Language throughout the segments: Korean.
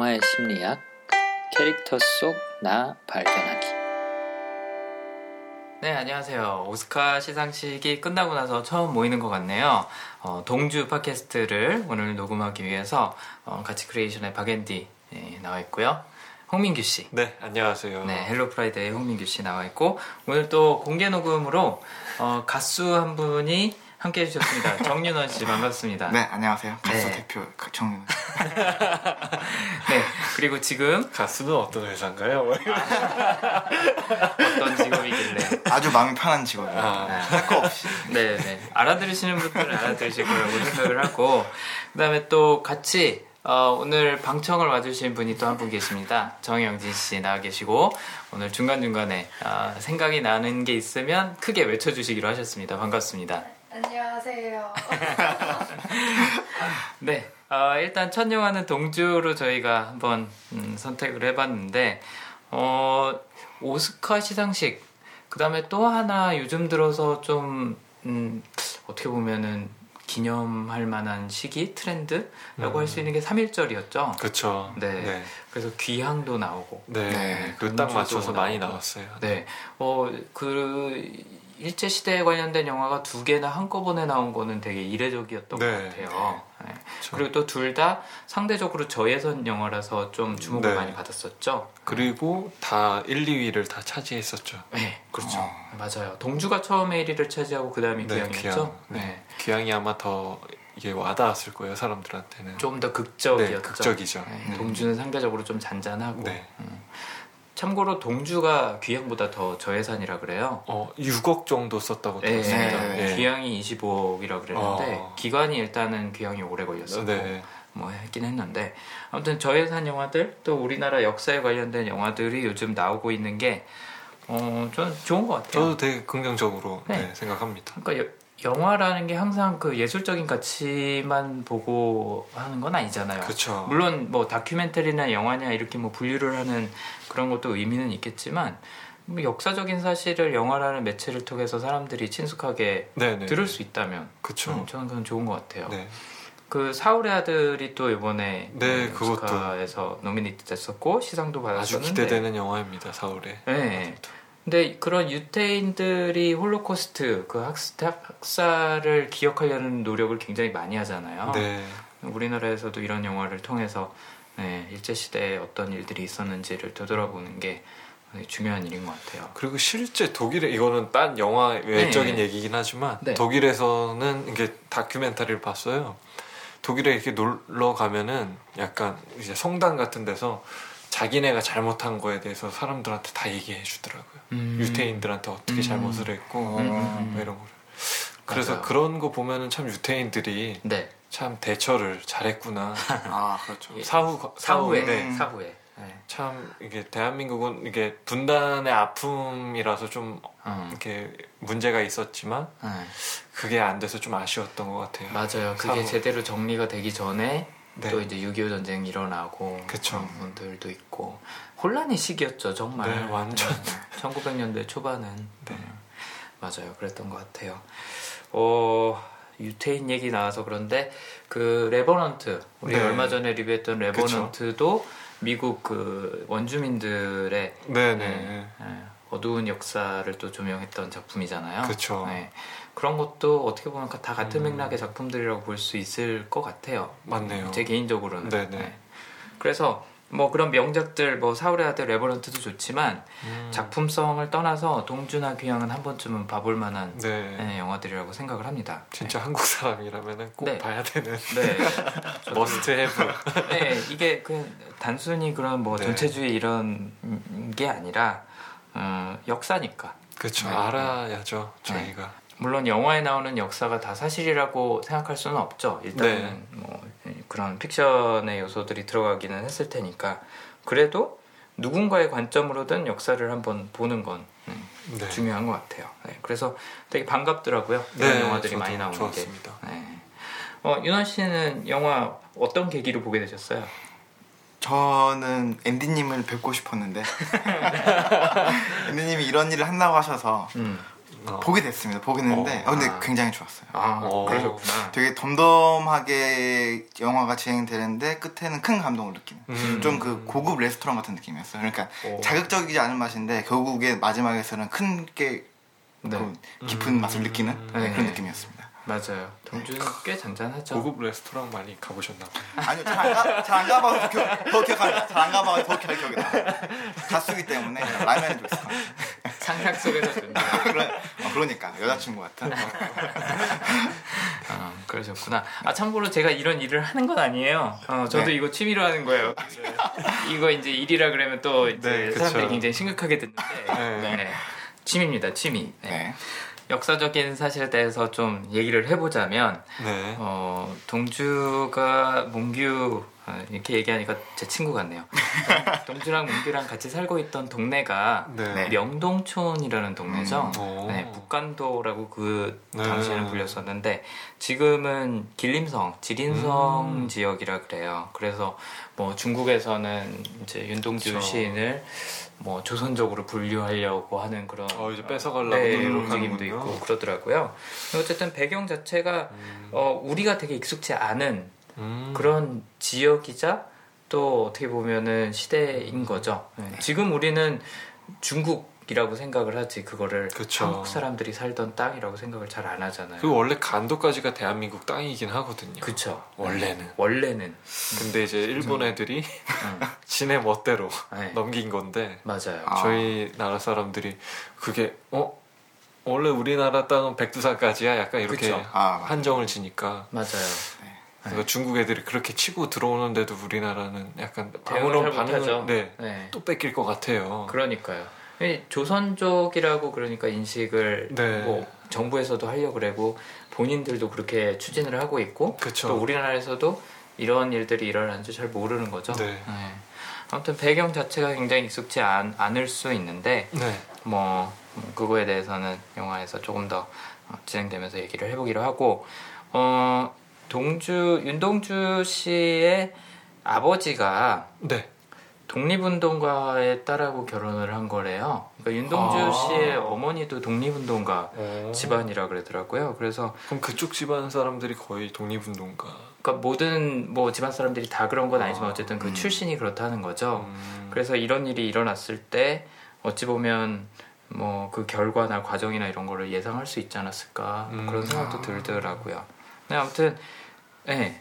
영화의 심리학 캐릭터 속 나 발견하기 네, 안녕하세요. 오스카 시상식이 끝나고 나서 처음 모이는 것 같네요. 어, 동주 팟캐스트를 오늘 녹음하기 위해서 어, 같이 크리에이션의 박앤디 예, 나와 있고요. 홍민규 씨. 네, 안녕하세요. 네, 헬로 프라이데이 홍민규 씨 나와 있고 오늘 또 공개 녹음으로 어, 가수 한 분이 함께 해주셨습니다. 정윤원 씨 반갑습니다. 네, 안녕하세요. 가수 네. 대표 정윤. 네, 그리고 지금 가수는 어떤 회사인가요? 어떤 직업이길래 아주 마음이 편한 직업이에요. 아. 할거 없이. 네, 네. 알아들으시는 분들은 알아들으실 거라고 생각을 하고, 그 다음에 또 같이, 어, 오늘 방청을 와주신 분이 또 한 분 계십니다. 정영진 씨 나와 계시고, 오늘 중간 중간에 어, 생각이 나는 게 있으면 크게 외쳐주시기로 하셨습니다. 반갑습니다. 안녕하세요. 네. 어, 일단 첫 영화는 동주로 저희가 한번 음, 선택을 해봤는데, 어, 오스카 시상식, 그 다음에 또 하나 요즘 들어서 좀, 음, 어떻게 보면은 기념할 만한 시기, 트렌드라고 할수 있는 게 3.1절이었죠. 그렇죠. 네. 네. 그래서 귀향도 나오고. 네. 네, 그딱 맞춰서 많이 나오고. 나왔어요. 네. 어, 그, 일제 시대에 관련된 영화가 두 개나 한꺼번에 나온 거는 되게 이례적이었던 네. 것 같아요. 네. 그렇죠. 그리고 또 둘 다 상대적으로 저예선 영화라서 좀 주목을 네. 많이 받았었죠. 그리고 다 1, 2위를 다 차지했었죠. 네, 그렇죠. 어. 맞아요. 동주가 처음에 1위를 차지하고 그 다음이 네, 귀향이었죠. 귀향. 네. 귀향이 아마 더 이게 와닿았을 거예요, 사람들한테는. 좀 더 극적이었죠. 네, 극적이죠. 네, 음. 동주는 상대적으로 좀 잔잔하고. 네. 음. 참고로 동주가 귀향보다 더 저예산이라 그래요. 어, 6억 정도 썼다고 네, 들었습니다. 네. 예. 귀향이 25억이라 그랬는데 어. 기간이 일단은 귀향이 오래 걸렸었고 네. 뭐 했긴 했는데 아무튼 저예산 영화들 또 우리나라 역사에 관련된 영화들이 요즘 나오고 있는 게 어, 저는 좋은 것 같아요. 저도 되게 긍정적으로 네. 네, 생각합니다. 그러니까 여- 영화라는 게 항상 그 예술적인 가치만 보고 하는 건 아니잖아요. 그렇죠. 물론 뭐 다큐멘터리나 영화냐 이렇게 뭐 분류를 하는 그런 것도 의미는 있겠지만 뭐 역사적인 사실을 영화라는 매체를 통해서 사람들이 친숙하게 네, 네. 들을 수 있다면 그렇죠. 음, 저는 그건 좋은 것 같아요. 네. 그 사울의 아들이 또 이번에 네, 음, 그것도. 오스카에서 nominate 됐었고 시상도 아주 받았었는데 기대되는 영화입니다, 사울의. 네. 근데 그런 유태인들이 홀로코스트 그 학살을 기억하려는 노력을 굉장히 많이 하잖아요. 네. 우리나라에서도 이런 영화를 통해서 네, 일제 시대에 어떤 일들이 있었는지를 되돌아보는 게 중요한 일인 것 같아요. 그리고 실제 독일에 이거는 딴 영화 외적인 네. 얘기긴 하지만 네. 독일에서는 이게 다큐멘터리를 봤어요. 독일에 이렇게 놀러 가면은 약간 이제 성당 같은 데서 자기네가 잘못한 거에 대해서 사람들한테 다 얘기해 주더라고요. 음. 유태인들한테 어떻게 음. 잘못을 했고 음. 뭐 이런 거를. 그래서 맞아요. 그런 거 보면은 참 유태인들이 네. 참 대처를 잘했구나. 아, 그렇죠. 사후 사후에 네. 사후에. 네. 참 이게 대한민국은 이게 분단의 아픔이라서 좀 음. 이렇게 문제가 있었지만 네. 그게 안 돼서 좀 아쉬웠던 것 같아요. 맞아요. 그게 사후. 제대로 정리가 되기 전에 네. 또 이제 6.25 전쟁 일어나고 그쵸. 그런 부분들도 있고 혼란의 시기였죠 정말 네, 완전. 1900년대 초반은 네. 음, 맞아요 그랬던 것 같아요 어 유태인 얘기 나와서 그런데 그 레버넌트 우리 네. 얼마 전에 리뷰했던 레버넌트도 미국 그 원주민들의. 네, 네, 어두운 역사를 또 조명했던 작품이잖아요. 그쵸. 네, 그런 것도 어떻게 보면 다 같은 음. 맥락의 작품들이라고 볼 수 있을 것 같아요. 맞네요. 제 개인적으로는. 네네. 그래서 뭐 그런 명작들, 뭐 사울의 아들 레버넌트도 좋지만 음. 작품성을 떠나서 동주나 귀향은 한 번쯤은 봐볼 만한 네. 네, 영화들이라고 생각을 합니다. 진짜 한국 사람이라면 꼭 네. 봐야 되는 네. must have. 네, 이게 그 단순히 그런 뭐 네. 전체주의 이런 게 아니라 어, 역사니까. 그렇죠. 네. 알아야죠. 저희가. 물론 영화에 나오는 역사가 다 사실이라고 생각할 수는 없죠. 일단은 네. 뭐 그런 픽션의 요소들이 들어가기는 했을 테니까 그래도 누군가의 관점으로든 역사를 한번 보는 건 음, 네. 중요한 것 같아요. 네, 그래서 되게 반갑더라고요. 이런 네, 영화들이 많이 나오는 좋았습니다. 게. 네. 어, 윤원 씨는 영화 어떤 계기로 보게 되셨어요? 저는 앤디님을 뵙고 싶었는데 앤디님이 이런 일을 한다고 하셔서 음. 어. 보게 됐습니다. 보게 됐는데 어, 어, 근데 아. 굉장히 좋았어요. 아 어. 그러셨구나. 되게 덤덤하게 영화가 진행되는데 끝에는 큰 감동을 느끼는 음. 좀그 고급 레스토랑 같은 느낌이었어요. 그러니까 오. 자극적이지 않은 맛인데 결국에 마지막에서는 큰게 네. 그 깊은 맛을 느끼는 네. 그런 느낌이었습니다. 맞아요. 동주는 꽤 잔잔하죠. 고급 레스토랑 많이 가보셨나 봐요. 아니요, 잘안 가, 가봐서 더, 기억, 더 기억합니다. 잘 안 가봐서 더 기억, 기억이 나요. 가수기 때문에 것 같아요. 상상 속에서. 그래, 어, 그러니까 여자친구 같은. 아, 그러셨구나. 아, 참고로 제가 이런 일을 하는 건 아니에요. 어, 저도 네. 이거 취미로 하는 거예요. 이거 이제 일이라 그러면 또 이제 네. 사람들이 굉장히 심각하게 듣는데. 네. 네. 취미입니다, 취미. 네. 네. 역사적인 사실에 대해서 좀 얘기를 해보자면, 네. 어, 동주가 문규, 아, 이렇게 얘기하니까 제 친구 같네요. 동주랑 문규랑 같이 살고 있던 동네가 네. 명동촌이라는 동네죠. 음, 오. 네, 북간도라고 그 네. 당시에는 불렸었는데 지금은 길림성, 지린성 음. 지역이라 그래요. 그래서 뭐 중국에서는 이제 윤동주 그쵸. 시인을 뭐 조선적으로 분류하려고 하는 그런 어, 이제 뺏어가려고 네. 움직임도 있고 그러더라고요. 어쨌든 배경 자체가 음. 어, 우리가 되게 익숙치 않은 음. 그런 지역이자 또 어떻게 보면은 시대인 거죠. 네. 지금 우리는 중국이라고 생각을 하지 그거를 그쵸. 한국 사람들이 살던 땅이라고 생각을 잘 안 하잖아요. 그 원래 간도까지가 대한민국 땅이긴 하거든요. 그쵸. 원래는. 원래는 근데 이제 일본 애들이 응. 지네 멋대로 네. 넘긴 건데 맞아요. 아. 저희 나라 사람들이 그게 어 원래 우리나라 땅은 백두산까지야 약간 이렇게 그쵸. 아. 한정을 지니까 맞아요. 그러니까 중국 애들이 그렇게 치고 들어오는데도 우리나라는 약간 아무런. 반응을 네, 네. 또 뺏길 것 같아요. 그러니까요. 이 조선족이라고 그러니까 인식을 네. 뭐 정부에서도 하려고 그러고 본인들도 그렇게 추진을 하고 있고 그쵸. 또 우리나라에서도 이런 일들이 일어나는 줄잘 모르는 거죠. 네. 아무튼 배경 자체가 굉장히 익숙지 않, 않을 수 있는데 네. 뭐 음, 그거에 대해서는 영화에서 조금 더 어, 진행되면서 얘기를 해보기로 하고 어 동주 윤동주 씨의 아버지가 네. 독립운동가의 딸하고 결혼을 한 거래요. 그러니까 윤동주 아. 씨의 어머니도 독립운동가 오. 집안이라 그러더라고요. 그래서 그럼 그쪽 집안 사람들이 거의 독립운동가. 그러니까 모든 뭐 집안 사람들이 다 그런 건 아니지만 아. 어쨌든 그 음. 출신이 그렇다는 거죠. 음. 그래서 이런 일이 일어났을 때 어찌 보면 뭐 그 결과나 과정이나 이런 거를 예상할 수 있지 않았을까 뭐 음. 그런 생각도 아. 들더라고요. 근데 아무튼 예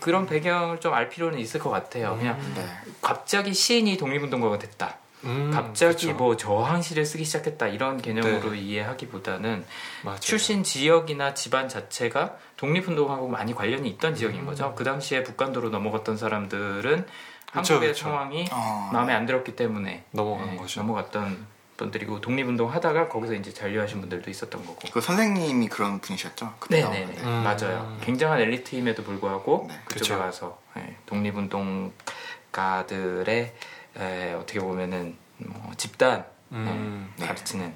그런 배경을 좀 알 필요는 있을 것 같아요. 그냥 네. 갑자기 시인이 독립운동가가 됐다. 음, 갑자기 그쵸. 뭐 저항시를 쓰기 시작했다 이런 개념으로 네. 이해하기보다는 맞아요. 출신 지역이나 집안 자체가 독립운동하고 많이 관련이 있던 지역인 거죠. 그 당시에 북간도로 넘어갔던 사람들은 한국의 그쵸. 상황이 어, 마음에 안 들었기 때문에 넘어간 예, 거죠. 넘어갔던 분들이고 독립운동 하다가 거기서 이제 잔류하신 분들도 있었던 거고. 그 선생님이 그런 분이셨죠? 그때 네네네 나오는데. 음. 맞아요. 굉장한 엘리트임에도 불구하고 네, 그쪽에 그쵸. 가서 예, 독립운동가들의 에, 어떻게 보면은 뭐 집단 음. 예, 가르치는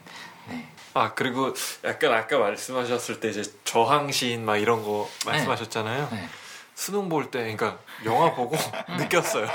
네. 아 그리고 약간 아까 말씀하셨을 때 이제 저항 시인 막 이런 거 말씀하셨잖아요. 네. 수능 볼 때, 그러니까 영화 보고 음. 느꼈어요.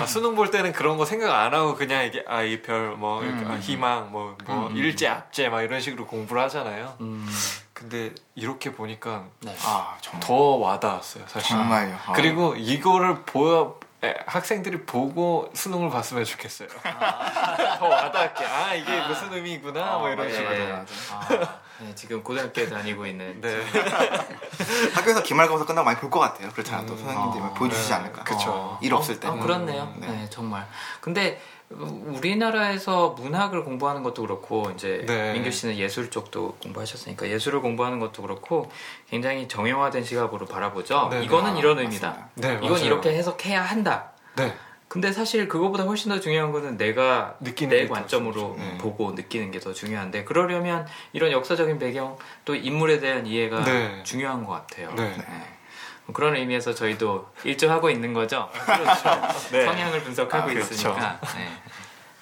아, 수능 볼 때는 그런 거 생각 안 하고 그냥 이게 아 이별뭐 음. 아, 희망 뭐뭐 음. 일제 압제 막 이런 식으로 공부를 하잖아요. 음, 근데 이렇게 보니까 네. 아 정말 더 와닿았어요, 사실. 정말요. 아. 그리고 이거를 보여 에, 학생들이 보고 수능을 봤으면 좋겠어요. 더 와닿게 아 이게 무슨 의미구나 뭐 이런 네. 식으로. 맞아요. 아, 네, 지금 고등학교에 다니고 있는 네. 학교에서 기말고사 끝나고 많이 볼 것 같아요. 그렇지 않아도 음. 선생님들이 어, 보여주시지 네. 않을까. 어, 일 없을 때. 아, 그렇네요. 네. 네. 정말. 근데 우리나라에서 문학을 공부하는 것도 그렇고 이제 네. 민규 씨는 예술 쪽도 공부하셨으니까 예술을 공부하는 것도 그렇고 굉장히 정형화된 시각으로 바라보죠. 네, 네. 이거는 아, 이런 맞습니다. 의미다. 네, 이건 맞아요. 이렇게 해석해야 한다. 네. 근데 사실 그거보다 훨씬 더 중요한 거는 내가 느끼는 내 관점으로. 네. 보고 느끼는 게 더 중요한데 그러려면 이런 역사적인 배경 또 인물에 대한 이해가 네. 중요한 것 같아요. 네. 뭐 그런 의미에서 저희도 일조하고 있는 거죠. 그렇죠. 네. 성향을 분석하고 아, 그렇죠. 있으니까 네.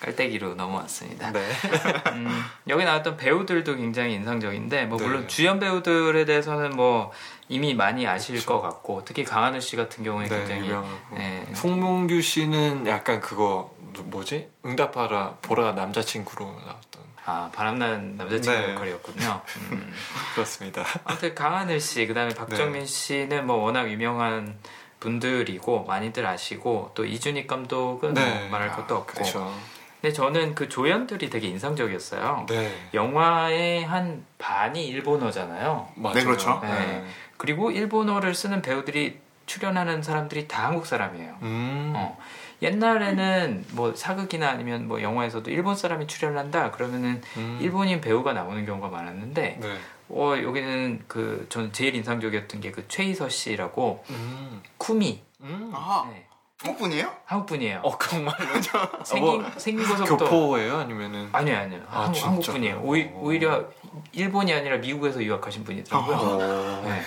깔때기로 넘어왔습니다. 네. 음, 여기 나왔던 배우들도 굉장히 인상적인데 뭐 네. 물론 주연 배우들에 대해서는 뭐 이미 많이 아실 그렇죠. 것 같고 특히 강하늘 씨 같은 경우에 네, 굉장히. 네. 송몽규 씨는 약간 그거 뭐지? 응답하라 보라 남자친구로 나왔던 아 바람난 남자친구 네. 역할이었군요. 음. 그렇습니다. 아무튼 강하늘 씨, 그다음에 박정민 네. 씨는 뭐 워낙 유명한 분들이고 많이들 아시고 또 이준익 감독은 뭐 말할 것도 없고. 그렇죠. 근데 저는 그 조연들이 되게 인상적이었어요. 네. 영화의 한 반이 일본어잖아요. 맞아요. 네, 그렇죠. 네. 그리고 일본어를 쓰는 배우들이 출연하는 사람들이 다 한국 사람이에요. 음. 어. 옛날에는 뭐 사극이나 아니면 뭐 영화에서도 일본 사람이 출연한다 그러면은 음. 일본인 배우가 나오는 경우가 많았는데 네. 어 여기는 그 저는 제일 인상적이었던 게 그 최희서 씨라고 음. 쿠미 음. 아, 네. 한국 분이에요? 한국 분이에요. 어 정말요? 생긴 뭐, 생긴 거서부터 교포예요? 아니면은 아니요 아니요 아, 한국? 한국 분이에요. 오히, 어. 오히려 일본이 아니라 미국에서 유학하신 분이더라고요. 어. 네.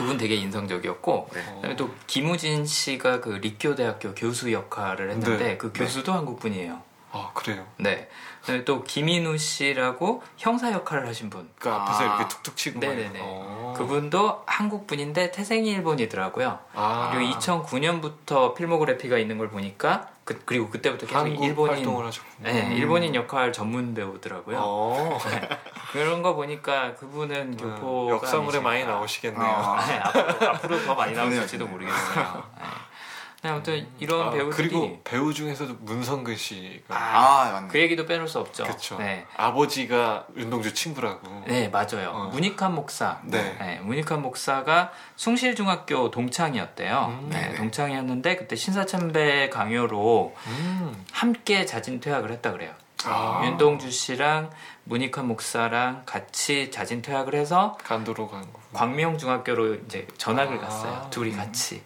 그분 되게 인상적이었고 그다음에 또 김우진 씨가 그立教 대학교 교수 역할을 했는데 네. 그 교수도 한국 분이에요. 아 그래요. 네. 그다음에 또 김인우 씨라고 형사 역할을 하신 분. 그 앞에서 아. 이렇게 툭툭 치고 막 네네네. 어. 그분도 한국 분인데 태생이 일본이더라고요. 아. 그리고 2009년부터 필모그래피가 있는 걸 보니까 그, 리고 그때부터 계속 일본인 활동을 하셨군요. 네, 일본인 역할 전문 배우더라고요. 어. 그런 거 보니까 그분은 교포가 역사물에 아니실까. 많이 나오시겠네요. 어. 네, 앞으로, 앞으로 더 많이 그러네요. 모르겠어요. 네. 네, 아무튼 이런 아, 배우들이 그리고 배우 중에서도 문성근 씨가 아, 맞네. 그 얘기도 빼놓을 수 없죠. 그렇죠. 네. 아버지가 윤동주 친구라고. 네, 맞아요. 어. 문익환 목사. 네. 문익환 목사가 숭실중학교 동창이었대요. 음, 네. 동창이었는데 그때 신사참배 강요로 음. 함께 자진 퇴학을 했다 그래요. 아. 윤동주 씨랑 문익환 목사랑 같이 자진 퇴학을 해서 간도로 간 거. 광명중학교로 이제 전학을 아. 갔어요. 둘이 같이.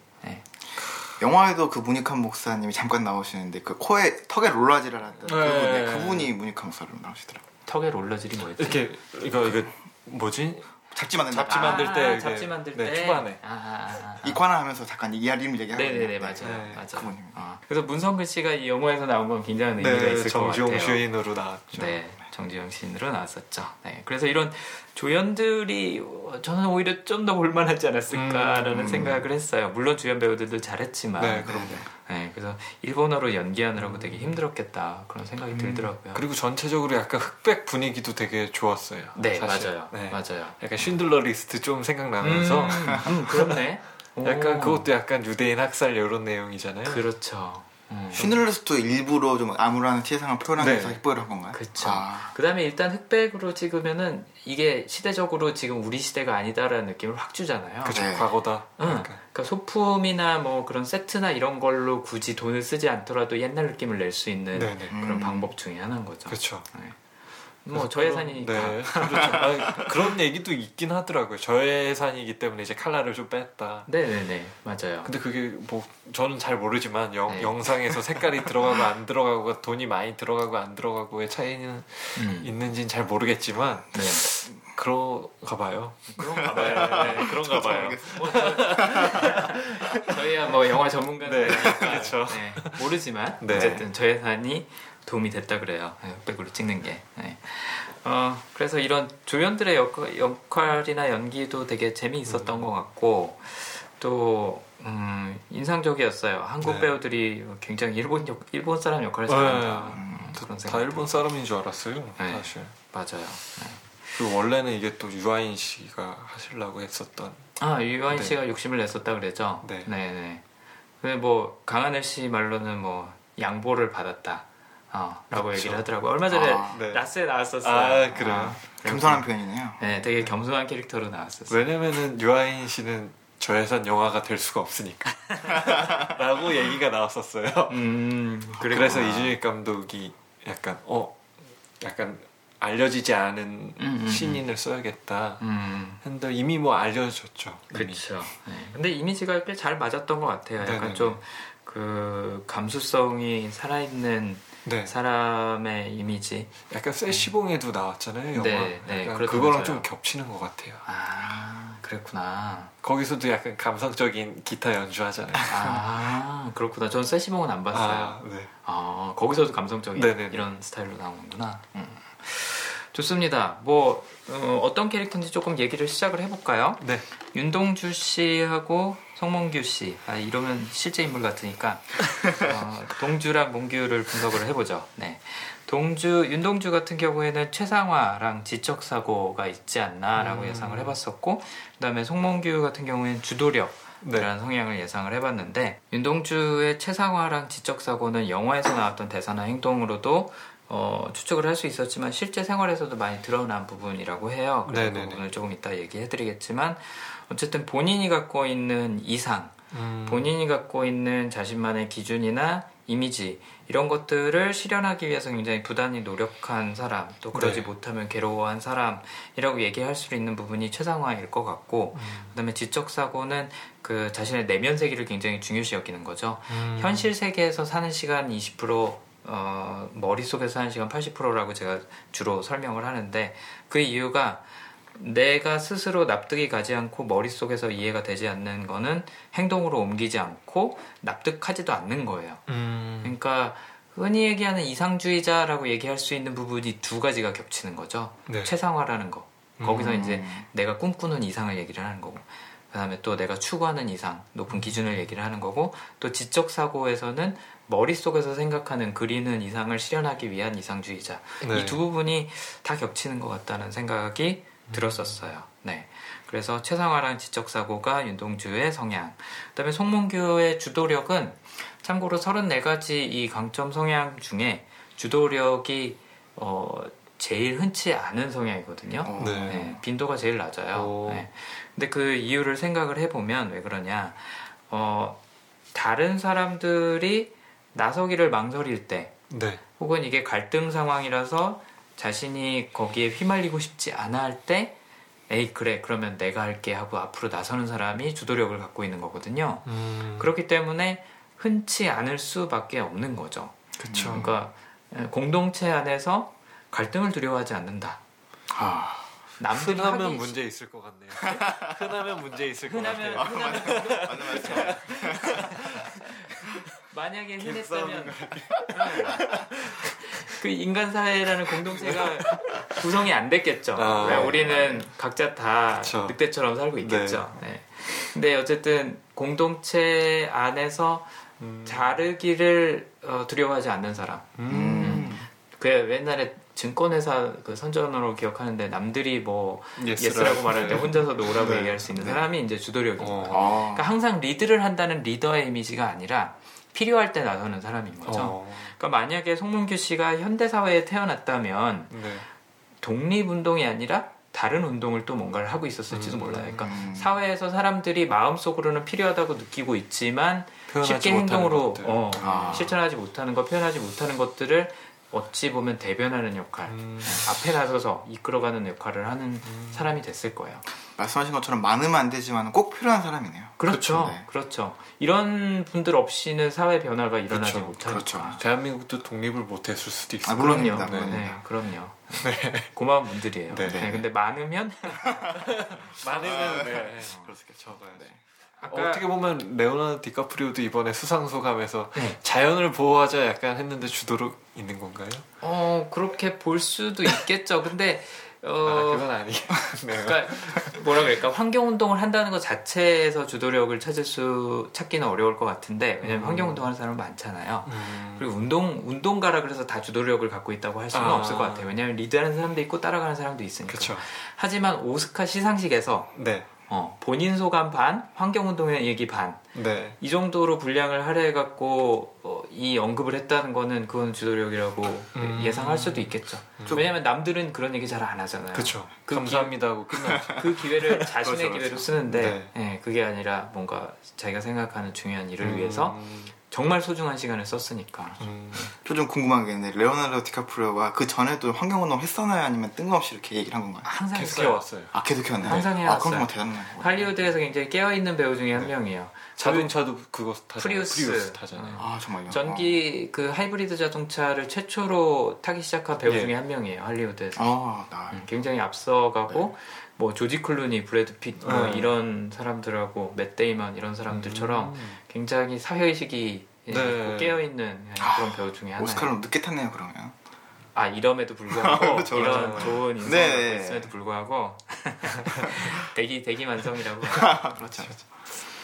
네. 영화에도 그 문익환 목사님이 잠깐 나오시는데 그 코에 턱에 롤라지를 하던 네. 그분이 그분이 문익환 목사로 나오시더라고요. 턱에 롤러질이 뭐였지? 이렇게 이거 이거 뭐지? 잡지 만든 잡지 아, 만들 때 이게- 잡지 만들 네, 때 초반에. 아, 아, 아, 아. 이관화 하면서 잠깐 이 이름 얘기하고 네네네. 맞아요 네, 맞아요. 그분입니다. 아, 그래서 문성근 씨가 이 영화에서 나온 건 굉장한 의미가 네, 있을 것 정지용 같아요. 주인으로 나왔죠. 네, 정지영 시인으로 나왔었죠. 네, 그래서 이런 조연들이 어, 저는 오히려 좀 더 볼만하지 않았을까라는 음. 생각을 했어요. 물론 주연 배우들도 잘했지만, 네, 그럼요. 네, 그래서 일본어로 연기하느라고 되게 힘들었겠다 그런 생각이 음. 들더라고요. 그리고 전체적으로 약간 흑백 분위기도 되게 좋았어요. 네, 사실. 맞아요, 네. 맞아요. 약간 쉰들러 리스트 좀 생각나면서 음, 음, 그렇네. 약간 오. 그것도 약간 유대인 학살 이런 내용이잖아요. 그렇죠. 음. 슈늘리스트 일부러 좀 암울한 티상을 표현하기 위해서 네. 흑백을 한 건가요? 그쵸. 아, 그 다음에 일단 흑백으로 찍으면은 이게 시대적으로 지금 우리 시대가 아니다라는 느낌을 확 주잖아요. 그쵸, 네. 과거다. 응. 약간. 그러니까 소품이나 뭐 그런 세트나 이런 걸로 굳이 돈을 쓰지 않더라도 옛날 느낌을 낼 수 있는 네네. 그런 음. 방법 중에 하나인 거죠. 그렇죠. 뭐 저예산이니까. 네, 그렇죠. 아, 그런 얘기도 있긴 하더라고요. 저예산이기 때문에 이제 칼라를 좀 뺐다. 네네네 맞아요. 근데 그게 뭐 저는 잘 모르지만 영, 네. 영상에서 색깔이 들어가고 안 들어가고 돈이 많이 들어가고 안 들어가고의 차이는 음. 있는지는 잘 모르겠지만 네. 그런가 봐요. 그런가 봐요. 네, 그런가 봐요. 뭐 저, 저희야 뭐 영화 전문가들 네, 네, 그렇죠. 모르지만 네. 어쨌든 저예산이 도움이 됐다 그래요. 네, 흑백으로 찍는 게. 네. 어, 그래서 이런 조연들의 역, 역할이나 연기도 되게 재미있었던 것 같고 또 음, 인상적이었어요. 한국 네. 배우들이 굉장히 일본 역, 일본 사람 역할을 잘한다. 네. 음, 그런 다 생각. 일본 사람인 줄 알았어요. 네. 사실. 맞아요. 네. 그리고 원래는 이게 또 유아인 씨가 하시려고 했었던 아 유아인 네. 씨가 욕심을 냈었다 그랬죠. 네. 네네. 근데 뭐 강하늘 씨 말로는 뭐 양보를 받았다. 어, 라고 그렇죠. 얘기를 하더라고. 요 얼마 전에 아, 네. 라스에 나왔었어요. 아, 그래요? 겸손한 표현이네요. 네, 되게 겸손한 캐릭터로 나왔었어요. 왜냐면은 유아인 씨는 저예산 영화가 될 수가 없으니까 라고 얘기가 나왔었어요. 음. 그래서 이준익 감독이 약간 어 약간 알려지지 않은 음, 음, 신인을 써야겠다. 음, 근데 이미 뭐 알려졌죠. 그렇죠. 네. 근데 이미지가 꽤 잘 맞았던 것 같아요. 약간. 좀 그 감수성이 살아있는 네. 사람의 이미지. 약간 세시봉에도 나왔잖아요. 영화. 네, 네, 그렇다면서요. 그거랑 좀 겹치는 것 같아요. 아, 그랬구나. 거기서도 약간 감성적인 기타 연주하잖아요. 아, 그렇구나. 전 세시봉은 안 봤어요. 아, 네. 아, 거기서도 감성적인 네네네. 이런 스타일로 나오는구나. 음. 좋습니다. 뭐 어, 떤 캐릭터인지 조금 얘기를 시작을 해볼까요? 네. 윤동주 씨하고 성몽규 씨. 아, 이러면 실제 인물 같으니까 어, 동주랑 몽규를 분석을 해보죠. 네. 동주 윤동주 같은 경우에는 최상화랑 지적 사고가 있지 않나라고 음. 예상을 해봤었고 그다음에 송몽규 같은 경우에는 주도력 네. 이라는 성향을 예상을 해봤는데 윤동주의 최상화랑 지적 사고는 영화에서 나왔던 대사나 행동으로도 어, 추측을 할 수 있었지만 실제 생활에서도 많이 드러난 부분이라고 해요. 그래서 그 네네네. 부분을 조금 이따 얘기해드리겠지만 어쨌든 본인이 갖고 있는 이상, 음. 본인이 갖고 있는 자신만의 기준이나 이미지 이런 것들을 실현하기 위해서 굉장히 부단히 노력한 사람 또 그러지 네. 못하면 괴로워한 사람이라고 얘기할 수 있는 부분이 최상화일 것 같고 그다음에 지적 사고는 그 자신의 내면 세계를 굉장히 중요시 여기는 거죠. 음. 현실 세계에서 사는 시간 20% 어, 머릿속에서 사는 시간 80%라고 제가 주로 설명을 하는데 그 이유가 내가 스스로 납득이 가지 않고 머릿속에서 이해가 되지 않는 거는 행동으로 옮기지 않고 납득하지도 않는 거예요. 음. 그러니까 흔히 얘기하는 이상주의자라고 얘기할 수 있는 부분이 두 가지가 겹치는 거죠. 네. 최상화라는 거. 거기서 음. 이제 내가 꿈꾸는 이상을 얘기를 하는 거고. 그 다음에 또 내가 추구하는 이상, 높은 기준을 얘기를 하는 거고, 또 지적 사고에서는 머릿속에서 생각하는 그리는 이상을 실현하기 위한 이상주의자. 네. 이두 부분이 다 겹치는 것 같다는 생각이 들었었어요. 네. 그래서 최상화랑 지적 사고가 윤동주의 성향. 그 다음에 송몽규의 주도력은 참고로 34가지 이 강점 성향 중에 주도력이 어 제일 흔치 않은 성향이거든요. 어. 네. 네, 빈도가 제일 낮아요. 오. 네. 근데 그 이유를 생각을 해보면 왜 그러냐? 어, 다른 사람들이 나서기를 망설일 때, 네. 혹은 이게 갈등 상황이라서 자신이 거기에 휘말리고 싶지 않아 할 때, 에이, 그래, 그러면 내가 할게 하고 앞으로 나서는 사람이 주도력을 갖고 있는 거거든요. 음. 그렇기 때문에 흔치 않을 수밖에 없는 거죠. 그쵸. 그러니까 공동체 안에서 갈등을 두려워하지 않는다. 아, 남들이 흔하면 하기 문제 있을 것 같네요. 흔하면 문제 있을 것 흔하면 같아요. 흔하면 맞는 말씀. 만약에 흔했다면 그 인간 사회라는 공동체가 구성이 안 됐겠죠. 아. 네, 우리는 각자 다 그쵸. 늑대처럼 살고 있겠죠. 네. 근데 어쨌든 공동체 안에서 음. 자르기를 어, 두려워하지 않는 사람. 음. 그 옛날에 증권회사 그 선전으로 기억하는데 남들이 뭐 예스라고. 예스라고 말할 때 네. 혼자서 노라고 네. 얘기할 수 있는 네. 사람이 이제 거예요. 어. 아, 그러니까 항상 리드를 한다는 리더의 이미지가 아니라 필요할 때 나서는 사람인 거죠. 어. 그러니까 만약에 송몽규 씨가 현대 사회에 태어났다면 네. 독립 운동이 아니라 다른 운동을 또 뭔가를 하고 있었을지도 음. 몰라요. 그러니까 음. 사회에서 사람들이 마음속으로는 필요하다고 느끼고 있지만 쉽게 행동으로. 어, 아. 실천하지 못하는 것, 표현하지 못하는 것들을 어찌 보면 대변하는 역할, 음. 앞에 나서서 이끌어가는 역할을 하는 사람이 됐을 거예요. 말씀하신 것처럼 많으면 안 되지만 꼭 필요한 사람이네요. 그렇죠, 네. 그렇죠. 이런 분들 없이는 사회 변화가 일어나지 그렇죠, 못하니까. 그렇죠. 대한민국도 독립을 못했을 수도 있어요. 아, 물론. 그럼요. 물론입니다, 네, 물론입니다. 그럼요. 고마운 분들이에요. 네. 네, 근데 많으면 많으면 네. 그렇겠죠. 돼. 아까 어떻게 보면 레오나르도 디카프리오도 이번에 수상 소감에서 네. 자연을 보호하자 약간 했는데 주도록 있는 건가요? 어 그렇게 볼 수도 있겠죠. 근데 아어 그건 아니겠네요. 그러니까 뭐라 그럴까 환경 운동을 한다는 것 자체에서 주도력을 찾을 수 찾기는 어려울 것 같은데 왜냐면 음. 환경 운동하는 사람은 많잖아요. 음. 그리고 운동 운동가라 그래서 다 주도력을 갖고 있다고 할 수는 아. 없을 것 같아요. 왜냐하면 리드하는 사람도 있고 따라가는 사람도 있으니까. 그렇죠. 하지만 오스카 시상식에서 네, 어, 본인 소감 반, 환경 운동의 얘기 반, 네. 이 정도로 분량을 할애해갖고 어, 이 언급을 했다는 거는 그건 주도력이라고 음. 예상할 수도 있겠죠. 좀- 왜냐하면 남들은 그런 얘기 잘 안 하잖아요. 그렇죠. 그 감사합니다 하고 끝나죠. 그 기회를 자신의 그렇죠, 기회로 그렇죠. 쓰는데 예, 그게 아니라 뭔가 자기가 생각하는 중요한 일을 위해서 음, 정말 소중한 시간을 썼으니까. 음. 저좀 궁금한 게 있는데 레오나르도 디카프리오가 그 전에도 환경운동 했었나요? 아니면 뜬금없이 이렇게 얘기를 한 건가요? 항상 계속 했어요. 해왔어요. 아 계속 해왔나요? 항상 아 해왔어요. 그럼 정말 대단한 거예요. 할리우드에서 굉장히 깨어있는 배우 중에 한 명이에요. 자동차도 그거 타잖아요. 프리우스. 프리우스 타잖아요. 아 정말요? 전기 그 하이브리드 자동차를 최초로 타기 시작한 배우 예. 중에 한 명이에요. 할리우드에서. 아, 나 음, 굉장히 앞서가고 뭐 조지 클루니, 브래드 핏 뭐 네. 이런 사람들하고 맷 데이먼 이런 사람들처럼 음. 굉장히 사회의식이 네. 깨어 있는 그런 배우 중에 하나예요. 오스카를 늦게 탔네요 그러면. 아 이럼에도 불구하고 그렇죠, 이런 그렇죠. 좋은 인성을 네, 네. 있음에도 불구하고 대기 대기 만성이라고. 그렇죠.